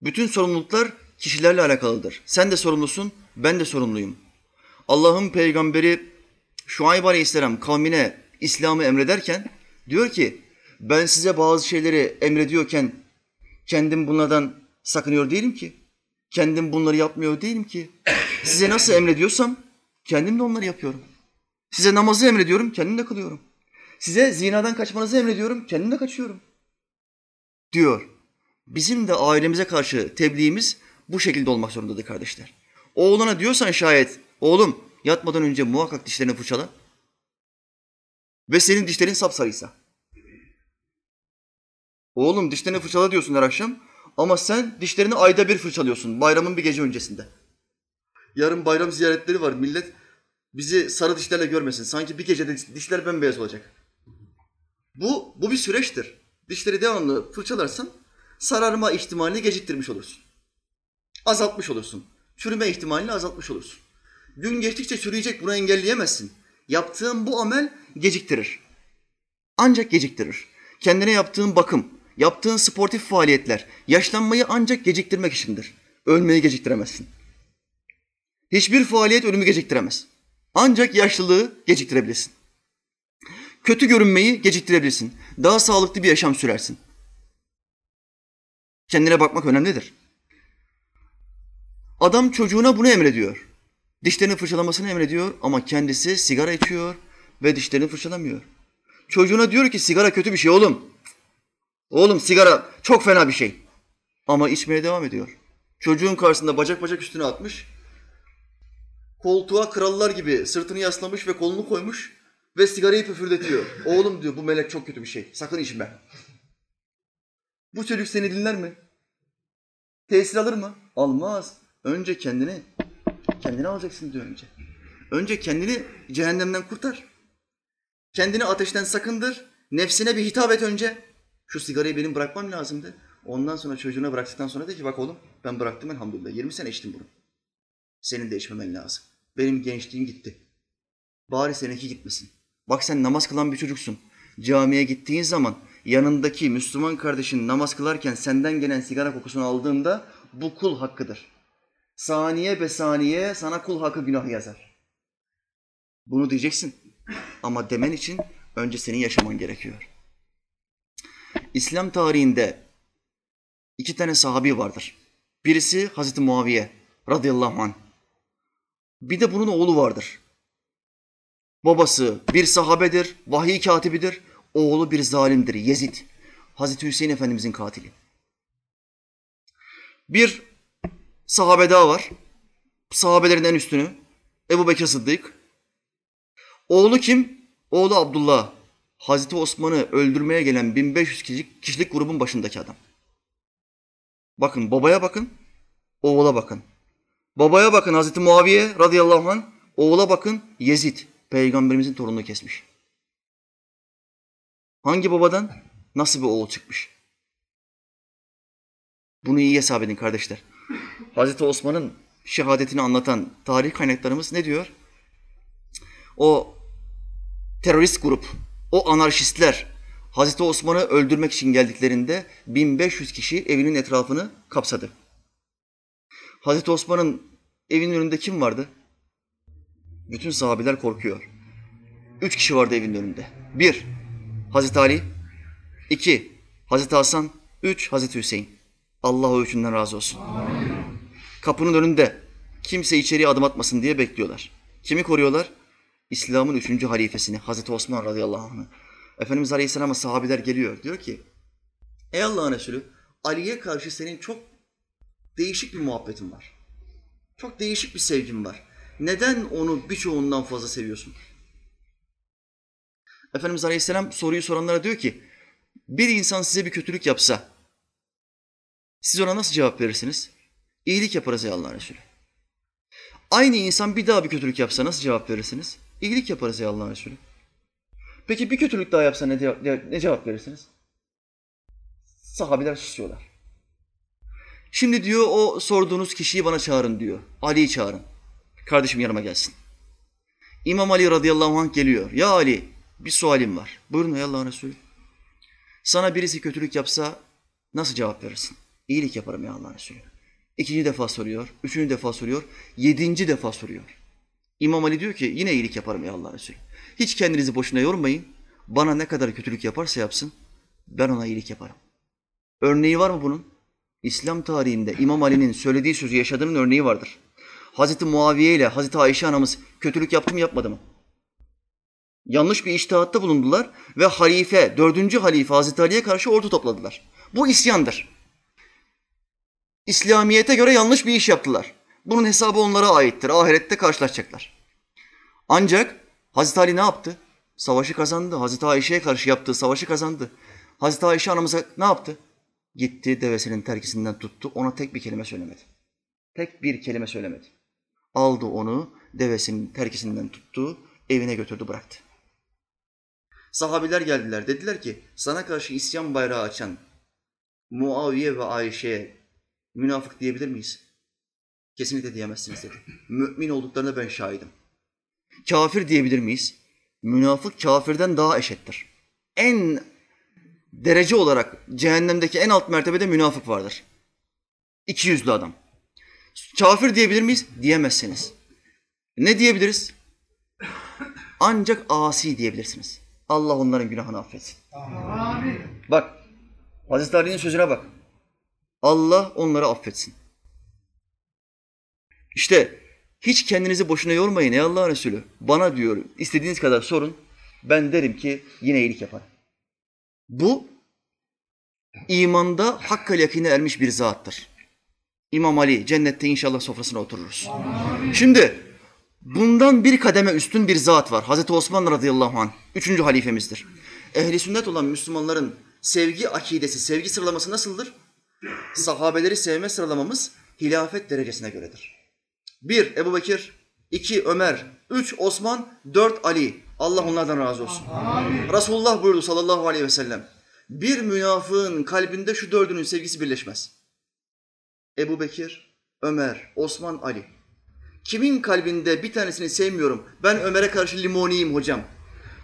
Bütün sorumluluklar kişilerle alakalıdır. Sen de sorumlusun, ben de sorumluyum. Allah'ın peygamberi Şuayb Aleyhisselam kavmine İslam'ı emrederken diyor ki ben size bazı şeyleri emrediyorken kendim bunlardan sakınıyor değilim ki. Kendim bunları yapmıyor değilim ki. Size nasıl emrediyorsam kendim de onları yapıyorum. Size namazı emrediyorum, kendim de kılıyorum. Size zinadan kaçmanızı emrediyorum, kendim de kaçıyorum diyor. Bizim de ailemize karşı tebliğimiz bu şekilde olmak zorundadır kardeşler. Oğluna diyorsan şayet, oğlum yatmadan önce muhakkak dişlerini fırçala. Ve senin dişlerin sapsarıysa. Oğlum dişlerini fırçala diyorsun her akşam ama sen dişlerini ayda bir fırçalıyorsun bayramın bir gece öncesinde. Yarın bayram ziyaretleri var millet bizi sarı dişlerle görmesin. Sanki bir gecede dişler bembeyaz olacak. Bu, bu bir süreçtir dişleri devamlı fırçalarsan sararma ihtimalini geciktirmiş olursun. Azaltmış olursun. Çürüme ihtimalini azaltmış olursun. Gün geçtikçe çürüyecek bunu engelleyemezsin. Yaptığın bu amel geciktirir. Ancak geciktirir. Kendine yaptığın bakım, yaptığın sportif faaliyetler yaşlanmayı ancak geciktirmek içindir. Ölmeyi geciktiremezsin. Hiçbir faaliyet ölümü geciktiremez. Ancak yaşlılığı geciktirebilirsin. Kötü görünmeyi geciktirebilirsin. Daha sağlıklı bir yaşam sürersin. Kendine bakmak önemlidir. Adam çocuğuna bunu emrediyor. Dişlerini fırçalamasını emrediyor ama kendisi sigara içiyor ve dişlerini fırçalamıyor. Çocuğuna diyor ki sigara kötü bir şey oğlum. Oğlum sigara çok fena bir şey. Ama içmeye devam ediyor. Çocuğun karşısında bacak bacak üstüne atmış. Koltuğa krallar gibi sırtını yaslamış ve kolunu koymuş. Ve sigarayı püfürdetiyor. Oğlum diyor bu melek çok kötü bir şey. Sakın içme. Bu çocuk seni dinler mi? Tesir alır mı? Almaz. Önce kendini, kendini alacaksın diyor önce. Önce kendini cehennemden kurtar. Kendini ateşten sakındır. Nefsine bir hitap et önce. Şu sigarayı benim bırakmam lazımdı. Ondan sonra çocuğuna bıraktıktan sonra de ki bak oğlum ben bıraktım elhamdülillah. 20 sene içtim bunu. Senin de içmemen lazım. Benim gençliğim gitti. Bari seninki gitmesin. Bak sen namaz kılan bir çocuksun. Camiye gittiğin zaman yanındaki Müslüman kardeşin namaz kılarken senden gelen sigara kokusunu aldığında bu kul hakkıdır. Saniye be saniye sana kul hakkı günah yazar. Bunu diyeceksin. Ama demen için önce senin yaşaman gerekiyor. İslam tarihinde iki tane sahabi vardır. Birisi Hazreti Muaviye radıyallahu anh. Bir de bunun oğlu vardır. Babası bir sahabedir, vahiy katibidir. Oğlu bir zalimdir, Yezid. Hazreti Hüseyin Efendimizin katili. Bir sahabe daha var. Sahabelerin en üstünü. Ebu Bekir Sıddık. Oğlu kim? Oğlu Abdullah. Hazreti Osman'ı öldürmeye gelen 1500 kişilik, kişilik grubun başındaki adam. Bakın babaya bakın, oğula bakın. Babaya bakın Hazreti Muaviye radıyallahu anh, oğula bakın Yezid. Peygamberimizin torununu kesmiş. Hangi babadan nasıl bir oğul çıkmış? Bunu iyi hesap edin kardeşler. Hazreti Osman'ın şehadetini anlatan tarih kaynaklarımız ne diyor? O terörist grup, o anarşistler Hazreti Osman'ı öldürmek için geldiklerinde 1500 kişi evinin etrafını kapsadı. Hazreti Osman'ın evinin önünde kim vardı? Bütün sahabiler korkuyor. Üç kişi vardı evin önünde. Bir, Hazreti Ali. iki Hazreti Hasan. Üç, Hazreti Hüseyin. Allah o üçünden razı olsun. Kapının önünde kimse içeriye adım atmasın diye bekliyorlar. Kimi koruyorlar? İslam'ın üçüncü halifesini, Hazreti Osman radıyallahu anh'ı. Efendimiz Aleyhisselam'a sahabiler geliyor. Diyor ki, Ey Allah'ın Resulü, Ali'ye karşı senin çok değişik bir muhabbetin var. Çok değişik bir sevgin var. Neden onu birçoğundan fazla seviyorsun? Efendimiz Aleyhisselam soruyu soranlara diyor ki, bir insan size bir kötülük yapsa, siz ona nasıl cevap verirsiniz? İyilik yaparız ey Allah'ın Resulü. Aynı insan bir daha bir kötülük yapsa nasıl cevap verirsiniz? İyilik yaparız ey Allah'ın Resulü. Peki bir kötülük daha yapsa ne, cevap, ne cevap verirsiniz? Sahabiler susuyorlar. Şimdi diyor o sorduğunuz kişiyi bana çağırın diyor. Ali'yi çağırın. Kardeşim yanıma gelsin. İmam Ali radıyallahu anh geliyor. Ya Ali bir sualim var. Buyurun ey Allah'ın Resulü. Sana birisi kötülük yapsa nasıl cevap verirsin? İyilik yaparım ya Allah'ın Resulü. İkinci defa soruyor, üçüncü defa soruyor, yedinci defa soruyor. İmam Ali diyor ki yine iyilik yaparım ya Allah Resulü. Hiç kendinizi boşuna yormayın. Bana ne kadar kötülük yaparsa yapsın ben ona iyilik yaparım. Örneği var mı bunun? İslam tarihinde İmam Ali'nin söylediği sözü yaşadığının örneği vardır. Hazreti Muaviye ile Hazreti Ayşe anamız kötülük yaptı mı yapmadı mı? Yanlış bir iştihatta bulundular ve halife, dördüncü halife Hazreti Ali'ye karşı ordu topladılar. Bu isyandır. İslamiyete göre yanlış bir iş yaptılar. Bunun hesabı onlara aittir. Ahirette karşılaşacaklar. Ancak Hazreti Ali ne yaptı? Savaşı kazandı. Hazreti Ayşe'ye karşı yaptığı savaşı kazandı. Hazreti Ayşe anamıza ne yaptı? Gitti devesinin terkisinden tuttu. Ona tek bir kelime söylemedi. Tek bir kelime söylemedi. Aldı onu devesinin terkisinden tuttu. Evine götürdü bıraktı. Sahabiler geldiler. Dediler ki sana karşı isyan bayrağı açan Muaviye ve Ayşe'ye münafık diyebilir miyiz? Kesinlikle diyemezsiniz dedi. Mümin olduklarına ben şahidim. Kafir diyebilir miyiz? Münafık kafirden daha eşittir. En derece olarak cehennemdeki en alt mertebede münafık vardır. İki yüzlü adam. Kafir diyebilir miyiz? Diyemezsiniz. Ne diyebiliriz? Ancak asi diyebilirsiniz. Allah onların günahını affetsin. Amin. Bak, Hazreti Ali'nin sözüne bak. Allah onları affetsin. İşte hiç kendinizi boşuna yormayın ey Allah Resulü. Bana diyor istediğiniz kadar sorun. Ben derim ki yine iyilik yaparım. Bu imanda hakkal yakine ermiş bir zattır. İmam Ali cennette inşallah sofrasına otururuz. Amin. Şimdi bundan bir kademe üstün bir zat var. Hazreti Osman radıyallahu anh. Üçüncü halifemizdir. Ehli sünnet olan Müslümanların sevgi akidesi, sevgi sıralaması nasıldır? Sahabeleri sevme sıralamamız hilafet derecesine göredir. Bir Ebu Bekir, iki Ömer, üç Osman, dört Ali. Allah onlardan razı olsun. Amin. Resulullah buyurdu sallallahu aleyhi ve sellem. Bir münafığın kalbinde şu dördünün sevgisi birleşmez. Ebu Bekir, Ömer, Osman, Ali. Kimin kalbinde bir tanesini sevmiyorum, ben Ömer'e karşı limoniyim hocam.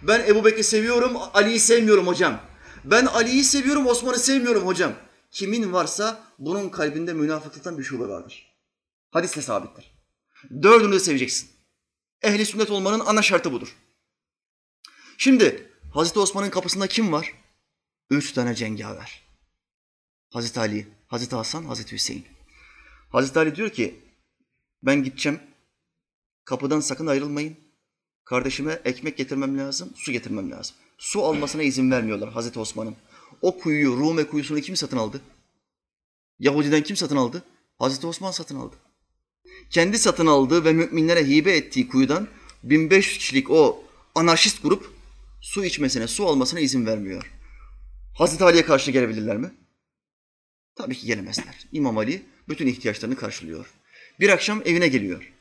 Ben Ebu Bekir'i seviyorum, Ali'yi sevmiyorum hocam. Ben Ali'yi seviyorum, Osman'ı sevmiyorum hocam. Kimin varsa bunun kalbinde münafıklıktan bir şube vardır. Hadisle sabittir. Dördünü de seveceksin. Ehli sünnet olmanın ana şartı budur. Şimdi Hazreti Osman'ın kapısında kim var? Üç tane cengaver. Hazreti Ali, Hazreti Hasan, Hazreti Hüseyin. Hazreti Ali diyor ki ben gideceğim. Kapıdan sakın ayrılmayın. Kardeşime ekmek getirmem lazım, su getirmem lazım. Su almasına izin vermiyorlar Hazreti Osman'ın. O kuyuyu, Rume kuyusunu kim satın aldı? Yahudiden kim satın aldı? Hazreti Osman satın aldı. Kendi satın aldığı ve müminlere hibe ettiği kuyudan 1500 kişilik o anarşist grup su içmesine, su almasına izin vermiyor. Hazreti Ali'ye karşı gelebilirler mi? Tabii ki gelemezler. İmam Ali bütün ihtiyaçlarını karşılıyor. Bir akşam evine geliyor.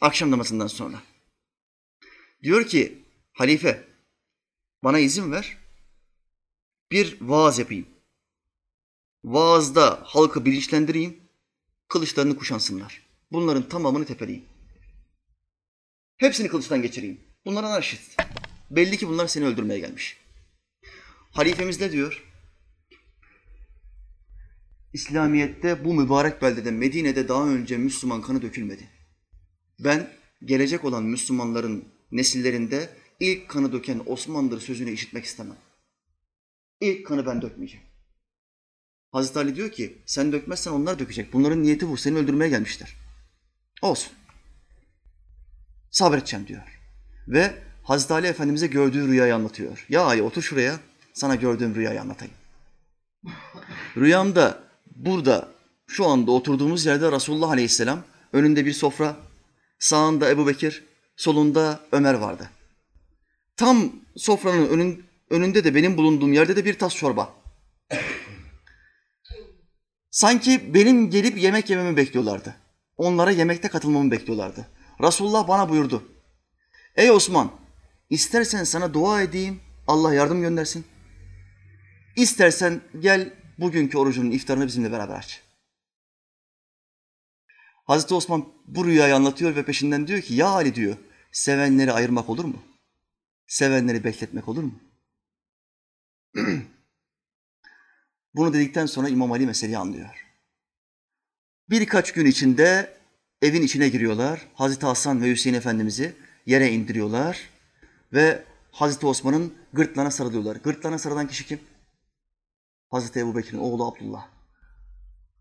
Akşam namazından sonra. Diyor ki halife bana izin ver bir vaaz yapayım. Vaazda halkı bilinçlendireyim, kılıçlarını kuşansınlar. Bunların tamamını tepeleyeyim. Hepsini kılıçtan geçireyim. Bunlar anarşist. Belli ki bunlar seni öldürmeye gelmiş. Halifemiz ne diyor? İslamiyet'te bu mübarek beldede Medine'de daha önce Müslüman kanı dökülmedi. Ben gelecek olan Müslümanların nesillerinde ilk kanı döken Osmanlıdır sözünü işitmek istemem. İlk kanı ben dökmeyeceğim. Hazreti Ali diyor ki sen dökmezsen onlar dökecek. Bunların niyeti bu. Seni öldürmeye gelmişler. Olsun. Sabredeceğim diyor. Ve Hazreti Ali Efendimiz'e gördüğü rüyayı anlatıyor. Ya Ali otur şuraya sana gördüğüm rüyayı anlatayım. *laughs* Rüyamda burada şu anda oturduğumuz yerde Resulullah Aleyhisselam önünde bir sofra, sağında Ebu Bekir, solunda Ömer vardı. Tam sofranın önün, önünde de benim bulunduğum yerde de bir tas çorba. Sanki benim gelip yemek yememi bekliyorlardı. Onlara yemekte katılmamı bekliyorlardı. Resulullah bana buyurdu. Ey Osman, istersen sana dua edeyim, Allah yardım göndersin. İstersen gel bugünkü orucunun iftarını bizimle beraber aç. Hazreti Osman bu rüyayı anlatıyor ve peşinden diyor ki ya Ali diyor sevenleri ayırmak olur mu? Sevenleri bekletmek olur mu? *clears throat* Bunu dedikten sonra İmam Ali meseleyi anlıyor. Birkaç gün içinde evin içine giriyorlar. Hazreti Hasan ve Hüseyin Efendimiz'i yere indiriyorlar ve Hazreti Osman'ın gırtlağına sarılıyorlar. Gırtlağına sarılan kişi kim? Hazreti Ebu Bekir'in oğlu Abdullah.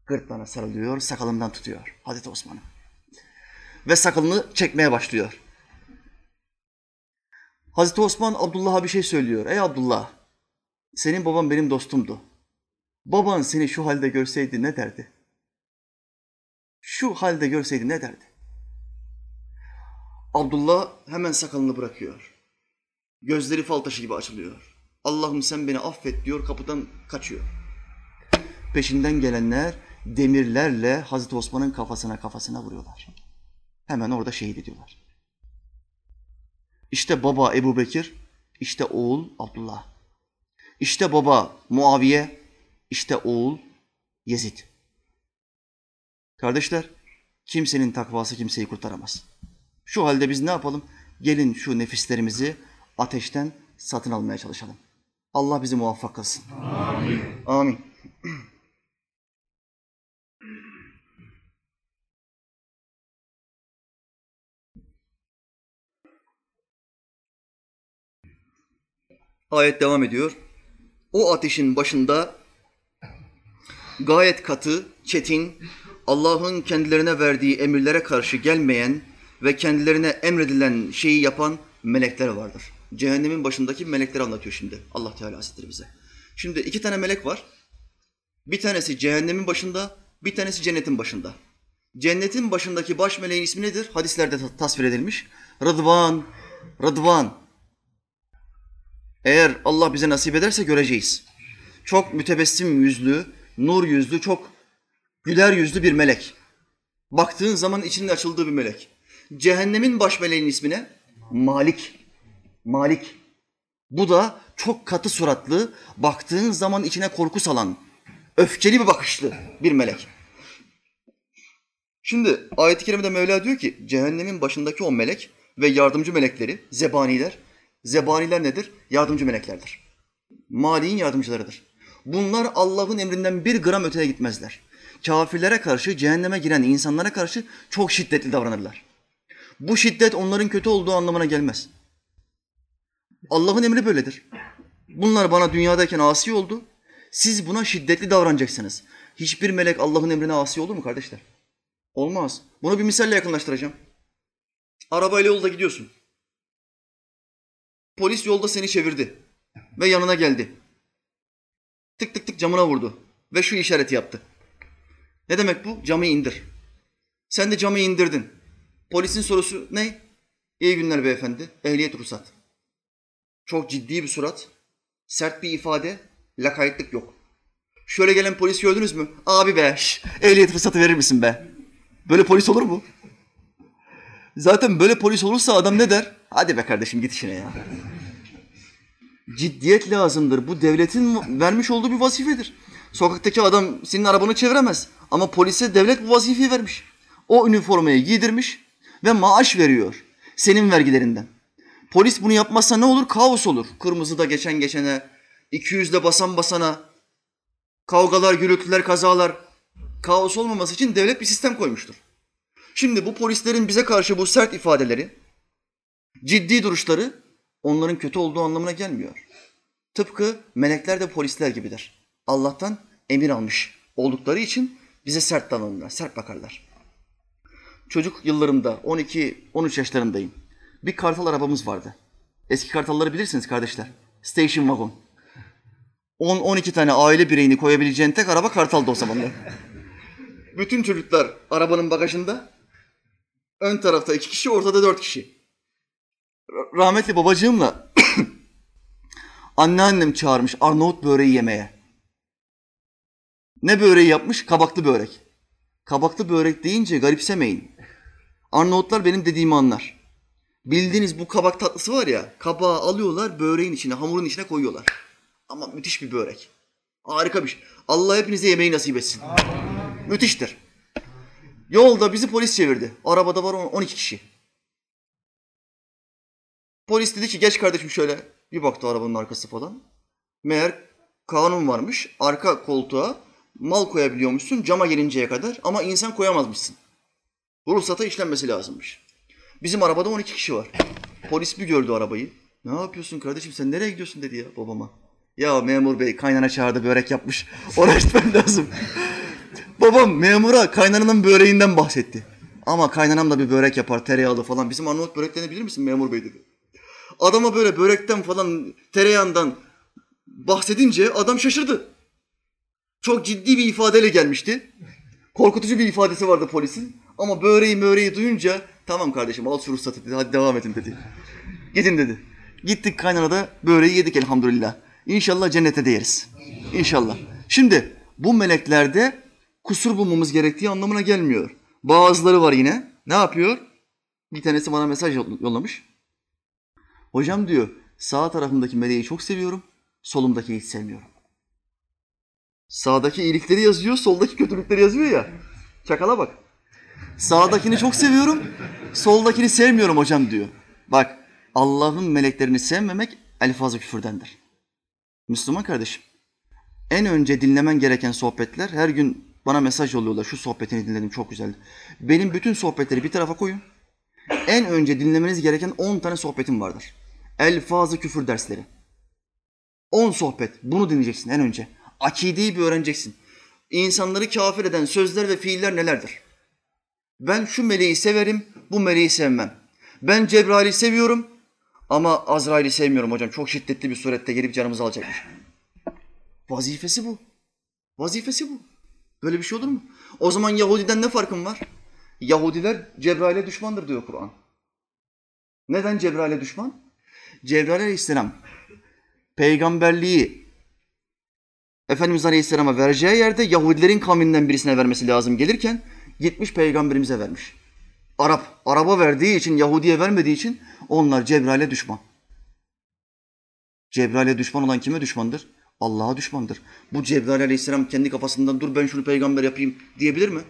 Gırtlağına sarılıyor, sakalından tutuyor Hazreti Osman'ı. Ve sakalını çekmeye başlıyor. Hazreti Osman Abdullah'a bir şey söylüyor. Ey Abdullah, senin baban benim dostumdu. Baban seni şu halde görseydi ne derdi? Şu halde görseydi ne derdi? Abdullah hemen sakalını bırakıyor. Gözleri fal taşı gibi açılıyor. Allah'ım sen beni affet diyor, kapıdan kaçıyor. Peşinden gelenler demirlerle Hazreti Osman'ın kafasına kafasına vuruyorlar. Hemen orada şehit ediyorlar. İşte baba Ebu Bekir, işte oğul Abdullah. İşte baba Muaviye, işte oğul Yezid. Kardeşler, kimsenin takvası kimseyi kurtaramaz. Şu halde biz ne yapalım? Gelin şu nefislerimizi ateşten satın almaya çalışalım. Allah bizi muvaffak kılsın. Amin. Amin. Ayet devam ediyor. O ateşin başında gayet katı, çetin, Allah'ın kendilerine verdiği emirlere karşı gelmeyen ve kendilerine emredilen şeyi yapan melekler vardır. Cehennemin başındaki melekleri anlatıyor şimdi Allah Teala Hazretleri bize. Şimdi iki tane melek var. Bir tanesi cehennemin başında, bir tanesi cennetin başında. Cennetin başındaki baş meleğin ismi nedir? Hadislerde tasvir edilmiş. Rıdvan, Rıdvan. Eğer Allah bize nasip ederse göreceğiz. Çok mütebessim yüzlü, nur yüzlü, çok güler yüzlü bir melek. Baktığın zaman içinin açıldığı bir melek. Cehennemin baş meleğinin ismi ne? Malik. Malik. Bu da çok katı suratlı, baktığın zaman içine korku salan, öfkeli bir bakışlı bir melek. Şimdi ayet-i kerimede Mevla diyor ki cehennemin başındaki o melek ve yardımcı melekleri, zebaniler, zebaniler nedir? Yardımcı meleklerdir. Mali'nin yardımcılarıdır. Bunlar Allah'ın emrinden bir gram öteye gitmezler. Kafirlere karşı, cehenneme giren insanlara karşı çok şiddetli davranırlar. Bu şiddet onların kötü olduğu anlamına gelmez. Allah'ın emri böyledir. Bunlar bana dünyadayken asi oldu. Siz buna şiddetli davranacaksınız. Hiçbir melek Allah'ın emrine asi olur mu kardeşler? Olmaz. Bunu bir misalle yakınlaştıracağım. Arabayla yolda gidiyorsun. Polis yolda seni çevirdi ve yanına geldi. Tık tık tık camına vurdu ve şu işareti yaptı. Ne demek bu? Camı indir. Sen de camı indirdin. Polisin sorusu ne? İyi günler beyefendi. Ehliyet ruhsat. Çok ciddi bir surat, sert bir ifade, lakaytlık yok. Şöyle gelen polis gördünüz mü? Abi be, şş, ehliyet ruhsatı verir misin be? Böyle polis olur mu? Zaten böyle polis olursa adam ne der? Hadi be kardeşim git işine ya. Ciddiyet lazımdır. Bu devletin vermiş olduğu bir vazifedir. Sokaktaki adam senin arabanı çeviremez. Ama polise devlet bu vazifeyi vermiş. O üniformayı giydirmiş ve maaş veriyor. Senin vergilerinden. Polis bunu yapmazsa ne olur? Kaos olur. Kırmızıda geçen geçene, 200'de basan basana, kavgalar, gürültüler, kazalar. Kaos olmaması için devlet bir sistem koymuştur. Şimdi bu polislerin bize karşı bu sert ifadeleri, ciddi duruşları onların kötü olduğu anlamına gelmiyor. Tıpkı melekler de polisler gibidir. Allah'tan emir almış oldukları için bize sert davranırlar, sert bakarlar. Çocuk yıllarımda 12-13 yaşlarındayım. Bir kartal arabamız vardı. Eski kartalları bilirsiniz kardeşler. Station wagon. 10-12 tane aile bireyini koyabileceğin tek araba kartaldı o zamanlar. Bütün çocuklar arabanın bagajında. Ön tarafta iki kişi, ortada dört kişi. Rahmetli babacığımla *coughs* anneannem çağırmış Arnavut böreği yemeye. Ne böreği yapmış? Kabaklı börek. Kabaklı börek deyince garipsemeyin. Arnavutlar benim dediğimi anlar. Bildiğiniz bu kabak tatlısı var ya, kabağı alıyorlar, böreğin içine, hamurun içine koyuyorlar. Ama müthiş bir börek. Harika bir şey. Allah hepinize yemeği nasip etsin. Müthiştir. Yolda bizi polis çevirdi. Arabada var on- 12 kişi. Polis dedi ki geç kardeşim şöyle. Bir baktı arabanın arkası falan. Meğer kanun varmış. Arka koltuğa mal koyabiliyormuşsun cama gelinceye kadar ama insan koyamazmışsın. Ruhsata işlenmesi lazımmış. Bizim arabada 12 kişi var. Polis bir gördü arabayı. Ne yapıyorsun kardeşim sen nereye gidiyorsun dedi ya babama. Ya memur bey kaynana çağırdı börek yapmış. *laughs* Oraya gitmem lazım. Babam memura kaynananın böreğinden bahsetti. Ama kaynanam da bir börek yapar tereyağlı falan. Bizim Arnavut böreklerini bilir misin memur bey dedi. Adama böyle börekten falan tereyağından bahsedince adam şaşırdı. Çok ciddi bir ifadeyle gelmişti. Korkutucu bir ifadesi vardı polisin. Ama böreği möreği duyunca tamam kardeşim al şu ruhsatı dedi hadi devam edin dedi. Gidin dedi. Gittik kaynanada böreği yedik elhamdülillah. İnşallah cennete de yeriz. İnşallah. Şimdi bu meleklerde kusur bulmamız gerektiği anlamına gelmiyor. Bazıları var yine. Ne yapıyor? Bir tanesi bana mesaj yollamış. Hocam diyor sağ tarafımdaki meleği çok seviyorum. Solumdaki hiç sevmiyorum. Sağdaki iyilikleri yazıyor, soldaki kötülükleri yazıyor ya. Çakala bak. Sağdakini çok seviyorum, soldakini sevmiyorum hocam diyor. Bak Allah'ın meleklerini sevmemek elfazı küfürdendir. Müslüman kardeşim. En önce dinlemen gereken sohbetler her gün bana mesaj yolluyorlar. Şu sohbetini dinledim çok güzeldi. Benim bütün sohbetleri bir tarafa koyun. En önce dinlemeniz gereken 10 tane sohbetim vardır. Elfazı küfür dersleri. 10 sohbet. Bunu dinleyeceksin en önce. Akideyi bir öğreneceksin. İnsanları kafir eden sözler ve fiiller nelerdir? Ben şu meleği severim, bu meleği sevmem. Ben Cebrail'i seviyorum ama Azrail'i sevmiyorum hocam. Çok şiddetli bir surette gelip canımızı alacakmış. Vazifesi bu. Vazifesi bu. Böyle bir şey olur mu? O zaman Yahudiden ne farkın var? Yahudiler Cebrail'e düşmandır diyor Kur'an. Neden Cebrail'e düşman? Cebrail aleyhisselam peygamberliği Efendimiz Aleyhisselam'a vereceği yerde Yahudilerin kavminden birisine vermesi lazım gelirken gitmiş peygamberimize vermiş. Arap, Arap'a verdiği için, Yahudi'ye vermediği için onlar Cebrail'e düşman. Cebrail'e düşman olan kime düşmandır? Allah'a düşmandır. Bu Cebrail Aleyhisselam kendi kafasından dur ben şunu peygamber yapayım diyebilir mi?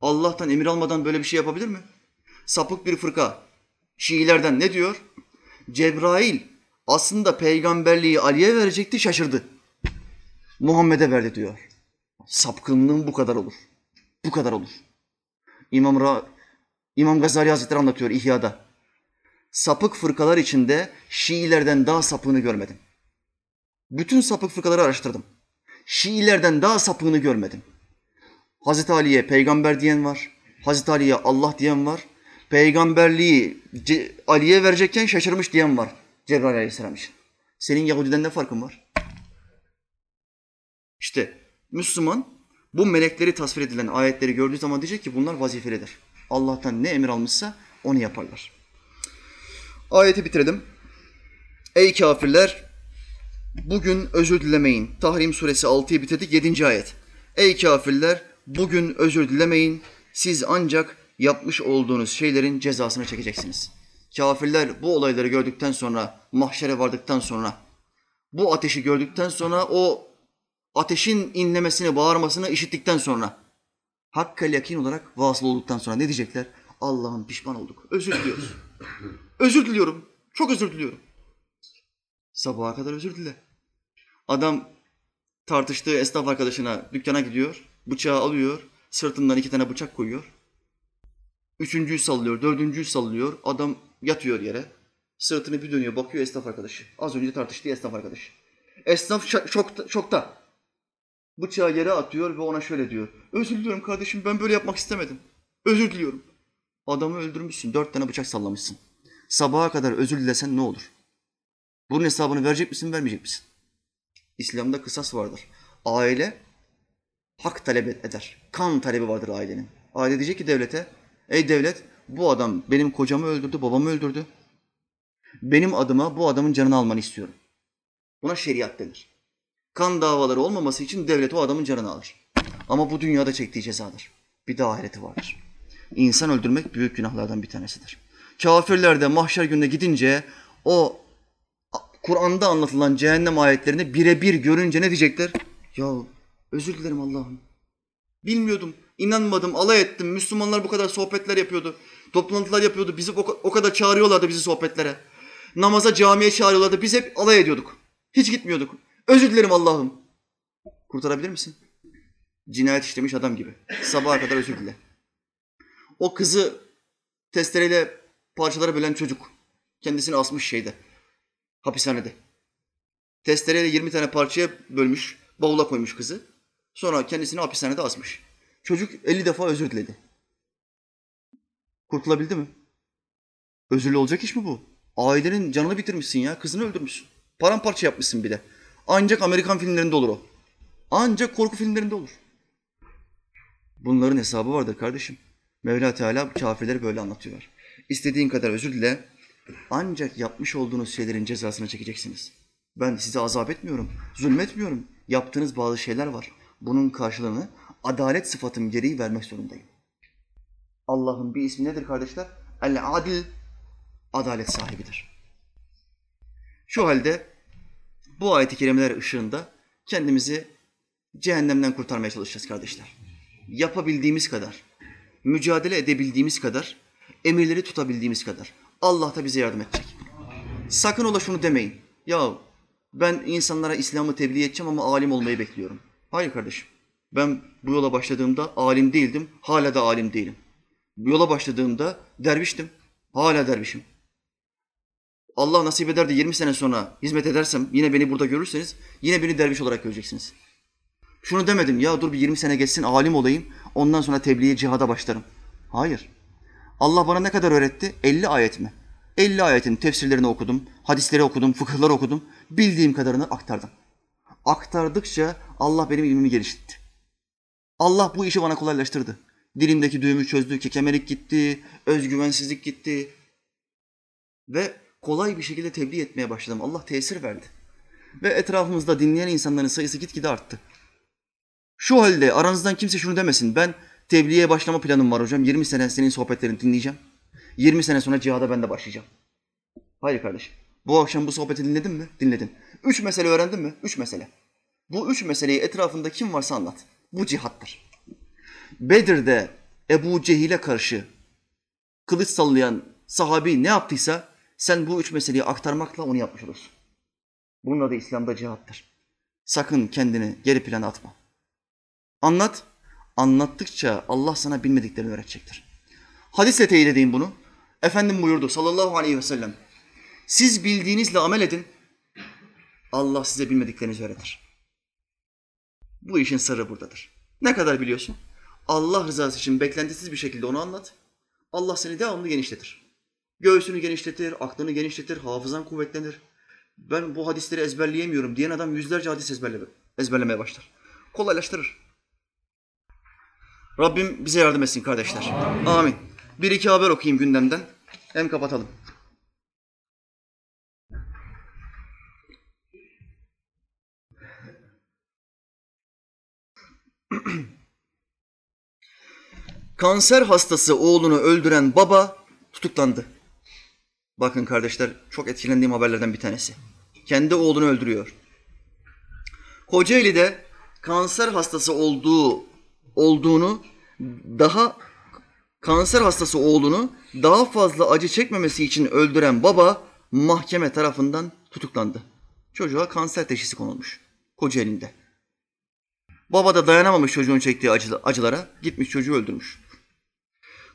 Allah'tan emir almadan böyle bir şey yapabilir mi? Sapık bir fırka. Şiilerden ne diyor? Cebrail aslında peygamberliği Ali'ye verecekti şaşırdı. Muhammed'e verdi diyor. Sapkınlığın bu kadar olur. Bu kadar olur. İmam, Ra İmam Gazali Hazretleri anlatıyor İhya'da. Sapık fırkalar içinde Şiilerden daha sapığını görmedim. Bütün sapık fırkaları araştırdım. Şiilerden daha sapığını görmedim. Hazreti Ali'ye peygamber diyen var. Hazreti Ali'ye Allah diyen var. Peygamberliği Ali'ye verecekken şaşırmış diyen var. Cebrail Aleyhisselam için. Senin Yahudiden ne farkın var? İşte Müslüman bu melekleri tasvir edilen ayetleri gördüğü zaman diyecek ki bunlar vazifelidir. Allah'tan ne emir almışsa onu yaparlar. Ayeti bitirelim. Ey kafirler bugün özür dilemeyin. Tahrim suresi 6'yı bitirdik 7. ayet. Ey kafirler bugün özür dilemeyin. Siz ancak yapmış olduğunuz şeylerin cezasını çekeceksiniz. Kafirler bu olayları gördükten sonra, mahşere vardıktan sonra, bu ateşi gördükten sonra o ateşin inlemesini, bağırmasını işittikten sonra, hakkel yakin olarak vasıl olduktan sonra ne diyecekler? Allah'ım pişman olduk. Özür diliyoruz. *laughs* özür diliyorum. Çok özür diliyorum. Sabaha kadar özür dile. Adam tartıştığı esnaf arkadaşına dükkana gidiyor. Bıçağı alıyor. Sırtından iki tane bıçak koyuyor. Üçüncüyü sallıyor, dördüncüyü sallıyor. Adam yatıyor yere. Sırtını bir dönüyor, bakıyor esnaf arkadaşı. Az önce tartıştığı esnaf arkadaşı. Esnaf şokta, şokta. Bıçağı yere atıyor ve ona şöyle diyor. Özür diliyorum kardeşim ben böyle yapmak istemedim. Özür diliyorum. Adamı öldürmüşsün. Dört tane bıçak sallamışsın. Sabaha kadar özür dilesen ne olur? Bunun hesabını verecek misin, vermeyecek misin? İslam'da kısas vardır. Aile hak talep eder. Kan talebi vardır ailenin. Aile diyecek ki devlete, ey devlet bu adam benim kocamı öldürdü, babamı öldürdü. Benim adıma bu adamın canını almanı istiyorum. Buna şeriat denir. Kan davaları olmaması için devlet o adamın canını alır. Ama bu dünyada çektiği cezadır. Bir de ahireti vardır. İnsan öldürmek büyük günahlardan bir tanesidir. Kafirler de mahşer gününe gidince o Kur'an'da anlatılan cehennem ayetlerini birebir görünce ne diyecekler? Ya özür dilerim Allah'ım. Bilmiyordum, inanmadım, alay ettim. Müslümanlar bu kadar sohbetler yapıyordu. Toplantılar yapıyordu. Bizi o kadar çağırıyorlardı bizi sohbetlere. Namaza, camiye çağırıyorlardı. Biz hep alay ediyorduk. Hiç gitmiyorduk. Özür dilerim Allah'ım. Kurtarabilir misin? Cinayet işlemiş adam gibi. Sabaha kadar özür dile. O kızı testereyle parçalara bölen çocuk. Kendisini asmış şeyde. Hapishanede. Testereyle 20 tane parçaya bölmüş. Bavula koymuş kızı. Sonra kendisini hapishanede asmış. Çocuk 50 defa özür diledi. Kurtulabildi mi? Özürlü olacak iş mi bu? Ailenin canını bitirmişsin ya. Kızını öldürmüşsün. Paramparça yapmışsın bir de. Ancak Amerikan filmlerinde olur o. Ancak korku filmlerinde olur. Bunların hesabı vardır kardeşim. Mevla Teala kafirleri böyle anlatıyor. İstediğin kadar özür dile. Ancak yapmış olduğunuz şeylerin cezasını çekeceksiniz. Ben size azap etmiyorum, zulmetmiyorum. Yaptığınız bazı şeyler var. Bunun karşılığını adalet sıfatım gereği vermek zorundayım. Allah'ın bir ismi nedir kardeşler? El-Adil, adalet sahibidir. Şu halde bu ayet-i kerimeler ışığında kendimizi cehennemden kurtarmaya çalışacağız kardeşler. Yapabildiğimiz kadar, mücadele edebildiğimiz kadar, emirleri tutabildiğimiz kadar. Allah da bize yardım edecek. Sakın ola şunu demeyin. Ya ben insanlara İslam'ı tebliğ edeceğim ama alim olmayı bekliyorum. Hayır kardeşim. Ben bu yola başladığımda alim değildim, hala da alim değilim. Yola başladığımda derviştim, hala dervişim. Allah nasip eder de 20 sene sonra hizmet edersem yine beni burada görürseniz yine beni derviş olarak göreceksiniz. Şunu demedim ya dur bir 20 sene geçsin alim olayım ondan sonra tebliğe cihada başlarım. Hayır. Allah bana ne kadar öğretti? 50 ayet mi? 50 ayetin tefsirlerini okudum, hadisleri okudum, fıkıhları okudum. Bildiğim kadarını aktardım. Aktardıkça Allah benim ilmimi geliştirdi. Allah bu işi bana kolaylaştırdı. Dilimdeki düğümü çözdü, kekemelik gitti, özgüvensizlik gitti. Ve kolay bir şekilde tebliğ etmeye başladım. Allah tesir verdi. Ve etrafımızda dinleyen insanların sayısı gitgide arttı. Şu halde aranızdan kimse şunu demesin. Ben tebliğe başlama planım var hocam. 20 sene senin sohbetlerini dinleyeceğim. 20 sene sonra cihada ben de başlayacağım. Hayır kardeşim. Bu akşam bu sohbeti dinledin mi? Dinledin. Üç mesele öğrendin mi? Üç mesele. Bu üç meseleyi etrafında kim varsa anlat. Bu cihattır. Bedir'de Ebu Cehil'e karşı kılıç sallayan sahabi ne yaptıysa sen bu üç meseleyi aktarmakla onu yapmış olursun. Bunun adı İslam'da cihattır. Sakın kendini geri plana atma. Anlat. Anlattıkça Allah sana bilmediklerini öğretecektir. Hadisle teyit edeyim bunu. Efendim buyurdu sallallahu aleyhi ve sellem. Siz bildiğinizle amel edin. Allah size bilmediklerinizi öğretir. Bu işin sırrı buradadır. Ne kadar biliyorsun? Allah rızası için beklentisiz bir şekilde onu anlat. Allah seni devamlı genişletir. Göğsünü genişletir, aklını genişletir, hafızan kuvvetlenir. Ben bu hadisleri ezberleyemiyorum diyen adam yüzlerce hadis ezberleme, ezberlemeye başlar. Kolaylaştırır. Rabbim bize yardım etsin kardeşler. Amin. Bir iki haber okuyayım gündemden. Hem kapatalım. *clears throat* Kanser hastası oğlunu öldüren baba tutuklandı. Bakın kardeşler çok etkilendiğim haberlerden bir tanesi. Kendi oğlunu öldürüyor. Kocaeli'de kanser hastası olduğu olduğunu daha kanser hastası oğlunu daha fazla acı çekmemesi için öldüren baba mahkeme tarafından tutuklandı. Çocuğa kanser teşhisi konulmuş Kocaeli'nde. Baba da dayanamamış çocuğun çektiği acılara, gitmiş çocuğu öldürmüş.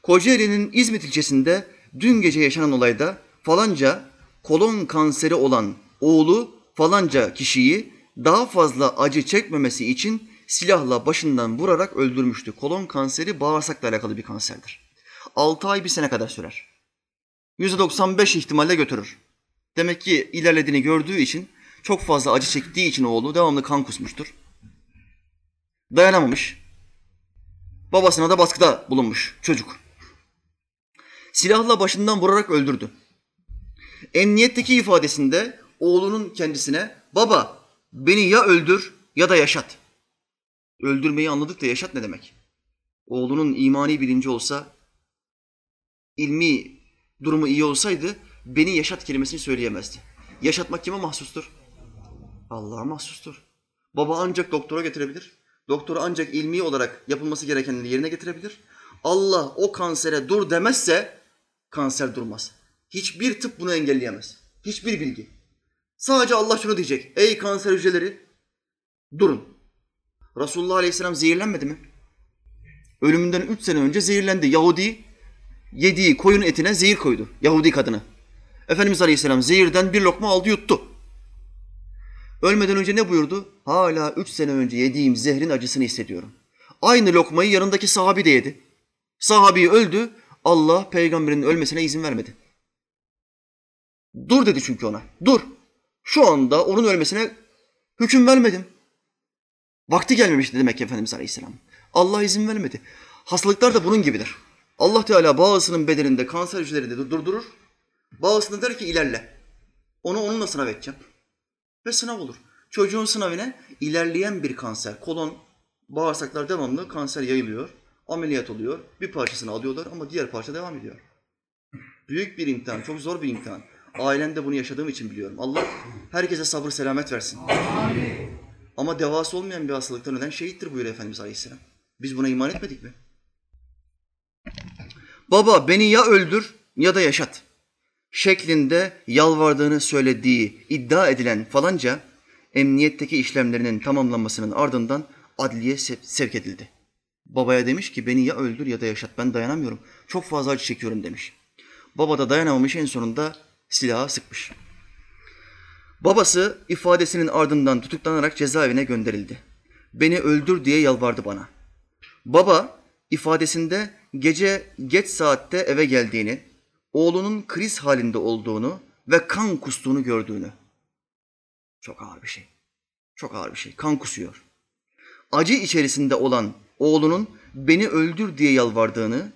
Kocaeli'nin İzmit ilçesinde dün gece yaşanan olayda falanca kolon kanseri olan oğlu falanca kişiyi daha fazla acı çekmemesi için silahla başından vurarak öldürmüştü. Kolon kanseri bağırsakla alakalı bir kanserdir. 6 ay bir sene kadar sürer. %95 ihtimalle götürür. Demek ki ilerlediğini gördüğü için çok fazla acı çektiği için oğlu devamlı kan kusmuştur. Dayanamamış. Babasına da baskıda bulunmuş çocuk. Silahla başından vurarak öldürdü. Emniyetteki ifadesinde oğlunun kendisine baba beni ya öldür ya da yaşat. Öldürmeyi anladık da yaşat ne demek? Oğlunun imani bilinci olsa, ilmi durumu iyi olsaydı beni yaşat kelimesini söyleyemezdi. Yaşatmak kime mahsustur? Allah'a mahsustur. Baba ancak doktora getirebilir. Doktor ancak ilmi olarak yapılması gerekenleri yerine getirebilir. Allah o kansere dur demezse kanser durmaz. Hiçbir tıp bunu engelleyemez. Hiçbir bilgi. Sadece Allah şunu diyecek. Ey kanser hücreleri durun. Resulullah Aleyhisselam zehirlenmedi mi? Ölümünden üç sene önce zehirlendi. Yahudi yediği koyun etine zehir koydu. Yahudi kadını. Efendimiz Aleyhisselam zehirden bir lokma aldı yuttu. Ölmeden önce ne buyurdu? Hala üç sene önce yediğim zehrin acısını hissediyorum. Aynı lokmayı yanındaki sahabi de yedi. Sahabi öldü. Allah peygamberin ölmesine izin vermedi. Dur dedi çünkü ona. Dur. Şu anda onun ölmesine hüküm vermedim. Vakti gelmemişti demek ki Efendimiz Aleyhisselam. Allah izin vermedi. Hastalıklar da bunun gibidir. Allah Teala bazısının bedeninde kanser hücreleri durdurur. Bazısını der ki ilerle. Onu onunla sınav edeceğim. Ve sınav olur. Çocuğun sınavına ilerleyen bir kanser. Kolon, bağırsaklar devamlı kanser yayılıyor. Ameliyat oluyor. Bir parçasını alıyorlar ama diğer parça devam ediyor. Büyük bir imtihan, çok zor bir imtihan. Ailemde bunu yaşadığım için biliyorum. Allah herkese sabır selamet versin. Amin. Ama devası olmayan bir hastalıkta neden şehittir buyuruyor Efendimiz Aleyhisselam. Biz buna iman etmedik mi? Baba beni ya öldür ya da yaşat şeklinde yalvardığını söylediği iddia edilen falanca emniyetteki işlemlerinin tamamlanmasının ardından adliye sevk edildi. Babaya demiş ki beni ya öldür ya da yaşat ben dayanamıyorum. Çok fazla acı çekiyorum demiş. Baba da dayanamamış en sonunda silahı sıkmış. Babası ifadesinin ardından tutuklanarak cezaevine gönderildi. Beni öldür diye yalvardı bana. Baba ifadesinde gece geç saatte eve geldiğini, oğlunun kriz halinde olduğunu ve kan kustuğunu gördüğünü. Çok ağır bir şey. Çok ağır bir şey. Kan kusuyor. Acı içerisinde olan oğlunun beni öldür diye yalvardığını,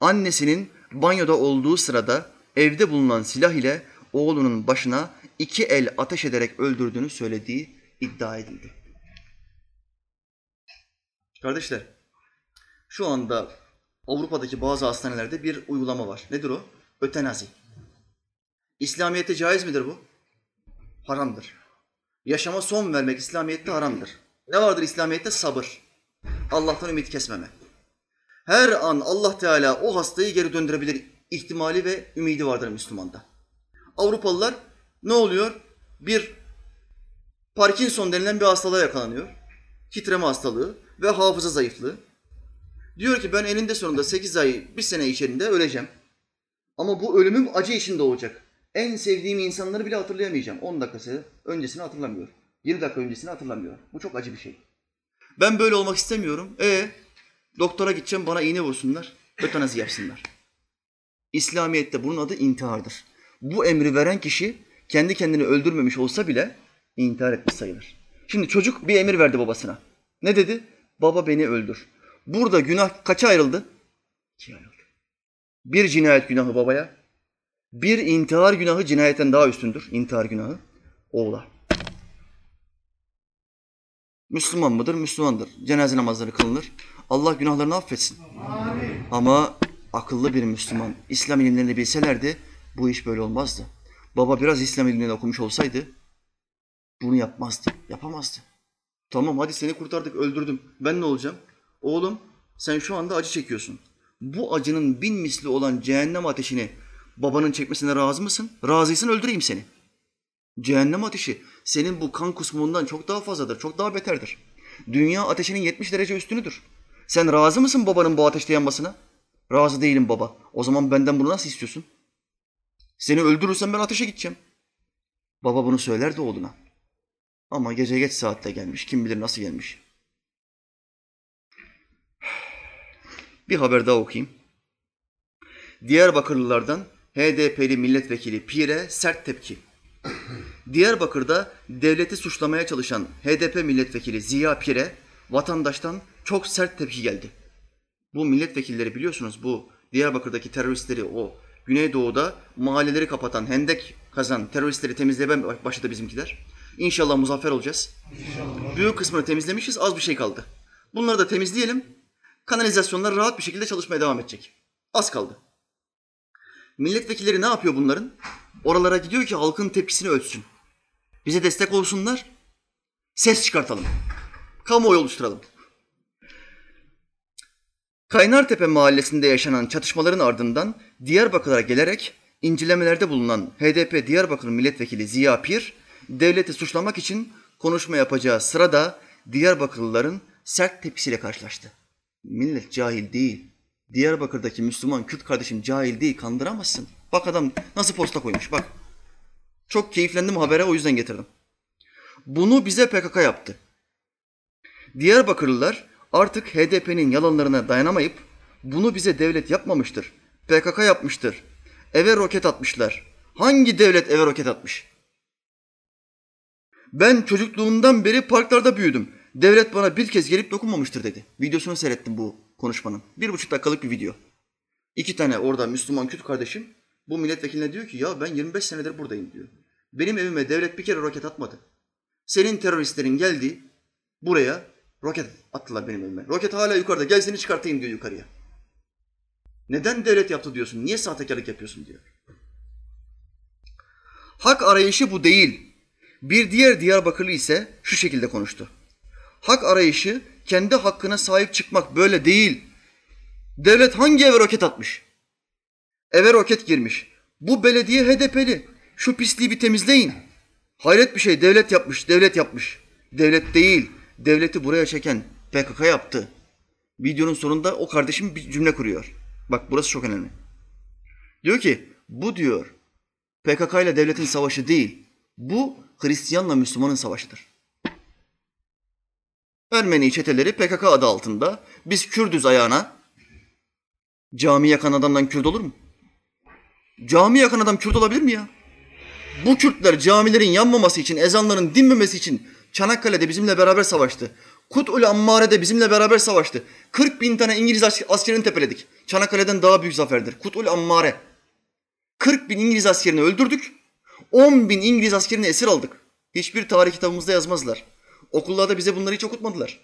annesinin banyoda olduğu sırada evde bulunan silah ile oğlunun başına iki el ateş ederek öldürdüğünü söylediği iddia edildi. Kardeşler, şu anda Avrupa'daki bazı hastanelerde bir uygulama var. Nedir o? Ötenazi. İslamiyet'te caiz midir bu? Haramdır. Yaşama son vermek İslamiyet'te haramdır. Ne vardır İslamiyet'te? Sabır. Allah'tan ümit kesmeme. Her an Allah Teala o hastayı geri döndürebilir ihtimali ve ümidi vardır Müslümanda. Avrupalılar ne oluyor? Bir Parkinson denilen bir hastalığa yakalanıyor. Titreme hastalığı ve hafıza zayıflığı. Diyor ki ben eninde sonunda 8 ay, bir sene içerisinde öleceğim. Ama bu ölümüm acı içinde olacak. En sevdiğim insanları bile hatırlayamayacağım. 10 dakikası öncesini hatırlamıyor. 20 dakika öncesini hatırlamıyor. Bu çok acı bir şey. Ben böyle olmak istemiyorum. E doktora gideceğim bana iğne vursunlar. Ötenazi yapsınlar. İslamiyet'te bunun adı intihardır. Bu emri veren kişi kendi kendini öldürmemiş olsa bile intihar etmiş sayılır. Şimdi çocuk bir emir verdi babasına. Ne dedi? Baba beni öldür. Burada günah kaça ayrıldı? İkiye ayrıldı. Bir cinayet günahı babaya, bir intihar günahı cinayetten daha üstündür. İntihar günahı oğula. Müslüman mıdır? Müslümandır. Cenaze namazları kılınır. Allah günahlarını affetsin. Amin. Ama akıllı bir Müslüman İslam ilimlerini bilselerdi bu iş böyle olmazdı. Baba biraz İslam ilimlerini okumuş olsaydı bunu yapmazdı, yapamazdı. Tamam hadi seni kurtardık, öldürdüm. Ben ne olacağım? Oğlum sen şu anda acı çekiyorsun. Bu acının bin misli olan cehennem ateşini babanın çekmesine razı mısın? Razıysan öldüreyim seni. Cehennem ateşi senin bu kan kusmundan çok daha fazladır, çok daha beterdir. Dünya ateşinin 70 derece üstünüdür. Sen razı mısın babanın bu ateşte yanmasına? Razı değilim baba. O zaman benden bunu nasıl istiyorsun? Seni öldürürsem ben ateşe gideceğim. Baba bunu söylerdi oğluna. Ama gece geç saatte gelmiş. Kim bilir nasıl gelmiş. Bir haber daha okuyayım. Diyarbakırlılardan HDP'li milletvekili Pire sert tepki. Diyarbakır'da devleti suçlamaya çalışan HDP milletvekili Ziya Pire vatandaştan çok sert tepki geldi. Bu milletvekilleri biliyorsunuz bu Diyarbakır'daki teröristleri o Güneydoğu'da mahalleleri kapatan, hendek kazan teröristleri temizlemeye başladı bizimkiler. İnşallah muzaffer olacağız. İnşallah. Büyük kısmını temizlemişiz, az bir şey kaldı. Bunları da temizleyelim. Kanalizasyonlar rahat bir şekilde çalışmaya devam edecek. Az kaldı. Milletvekilleri ne yapıyor bunların? Oralara gidiyor ki halkın tepkisini ölçsün. Bize destek olsunlar. Ses çıkartalım. Kamuoyu oluşturalım. Kaynartepe mahallesinde yaşanan çatışmaların ardından Diyarbakır'a gelerek incelemelerde bulunan HDP Diyarbakır Milletvekili Ziya Pir, devleti suçlamak için konuşma yapacağı sırada Diyarbakırlıların sert tepkisiyle karşılaştı. Millet cahil değil. Diyarbakır'daki Müslüman Kürt kardeşim cahil değil, kandıramazsın. Bak adam nasıl posta koymuş bak. Çok keyiflendim habere o yüzden getirdim. Bunu bize PKK yaptı. Diyarbakırlılar artık HDP'nin yalanlarına dayanamayıp bunu bize devlet yapmamıştır. PKK yapmıştır. Eve roket atmışlar. Hangi devlet eve roket atmış? Ben çocukluğumdan beri parklarda büyüdüm. Devlet bana bir kez gelip dokunmamıştır dedi. Videosunu seyrettim bu konuşmanın. Bir buçuk dakikalık bir video. İki tane orada Müslüman Kürt kardeşim bu milletvekiline diyor ki ya ben 25 senedir buradayım diyor. Benim evime devlet bir kere roket atmadı. Senin teröristlerin geldi buraya roket attılar benim evime. Roket hala yukarıda gel seni çıkartayım diyor yukarıya. Neden devlet yaptı diyorsun? Niye sahtekarlık yapıyorsun diyor. Hak arayışı bu değil. Bir diğer Diyarbakırlı ise şu şekilde konuştu. Hak arayışı kendi hakkına sahip çıkmak böyle değil. Devlet hangi eve roket atmış? Eve roket girmiş. Bu belediye HDP'li. Şu pisliği bir temizleyin. Hayret bir şey devlet yapmış, devlet yapmış. Devlet değil, devleti buraya çeken PKK yaptı. Videonun sonunda o kardeşim bir cümle kuruyor. Bak burası çok önemli. Diyor ki bu diyor PKK ile devletin savaşı değil. Bu Hristiyanla Müslümanın savaşıdır. Ermeni çeteleri PKK adı altında biz Kürdüz ayağına cami yakan adamdan Kürt olur mu? Cami yakan adam Kürt olabilir mi ya? Bu Kürtler camilerin yanmaması için, ezanların dinmemesi için Çanakkale'de bizimle beraber savaştı. Kut'ul Ammare'de bizimle beraber savaştı. 40 bin tane İngiliz askerini tepeledik. Çanakkale'den daha büyük zaferdir. Kut'ul Ammare. 40 bin İngiliz askerini öldürdük. 10 bin İngiliz askerini esir aldık. Hiçbir tarih kitabımızda yazmazlar. Okullarda bize bunları hiç okutmadılar.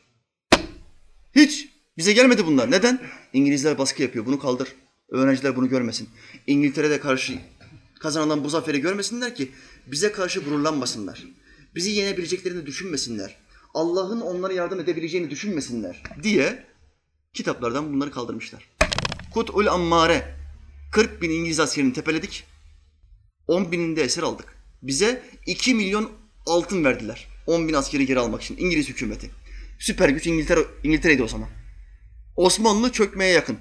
Hiç. Bize gelmedi bunlar. Neden? İngilizler baskı yapıyor. Bunu kaldır. Öğrenciler bunu görmesin. İngiltere'de karşı kazanılan bu zaferi görmesinler ki bize karşı gururlanmasınlar. Bizi yenebileceklerini düşünmesinler. Allah'ın onlara yardım edebileceğini düşünmesinler diye kitaplardan bunları kaldırmışlar. Kut'ul Ammare 40 bin İngiliz askerini tepeledik. 10 bininde esir aldık. Bize 2 milyon altın verdiler. 10 bin askeri geri almak için İngiliz hükümeti. Süper güç İngiltere, İngiltere'ydi o zaman. Osmanlı çökmeye yakın.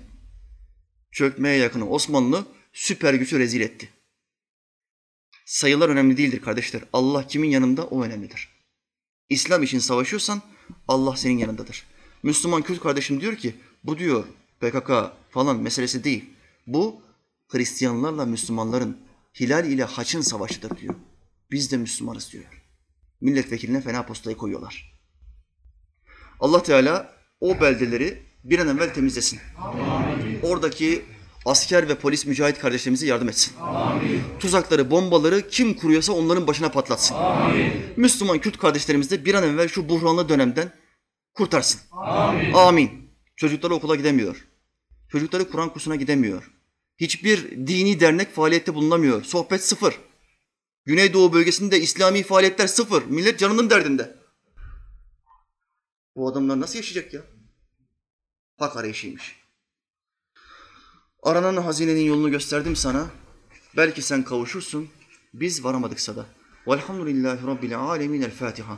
Çökmeye yakın Osmanlı süper gücü rezil etti. Sayılar önemli değildir kardeşler. Allah kimin yanında o önemlidir. İslam için savaşıyorsan Allah senin yanındadır. Müslüman Kürt kardeşim diyor ki bu diyor PKK falan meselesi değil. Bu Hristiyanlarla Müslümanların hilal ile haçın savaşıdır diyor. Biz de Müslümanız diyor. Milletvekiline fena postayı koyuyorlar. Allah Teala o beldeleri bir an evvel temizlesin. Amin. Oradaki asker ve polis mücahit kardeşlerimize yardım etsin. Amin. Tuzakları, bombaları kim kuruyorsa onların başına patlatsın. Amin. Müslüman Kürt kardeşlerimiz de bir an evvel şu buhranlı dönemden kurtarsın. Amin. Amin. Çocukları okula gidemiyor. Çocukları Kur'an kursuna gidemiyor. Hiçbir dini dernek faaliyette bulunamıyor. Sohbet sıfır. Güneydoğu bölgesinde İslami faaliyetler sıfır. Millet canının derdinde. Bu adamlar nasıl yaşayacak ya? Hak arayışıymış. Aranan hazinenin yolunu gösterdim sana. Belki sen kavuşursun. Biz varamadıksa da. Velhamdülillahi Rabbil alemin. El Fatiha.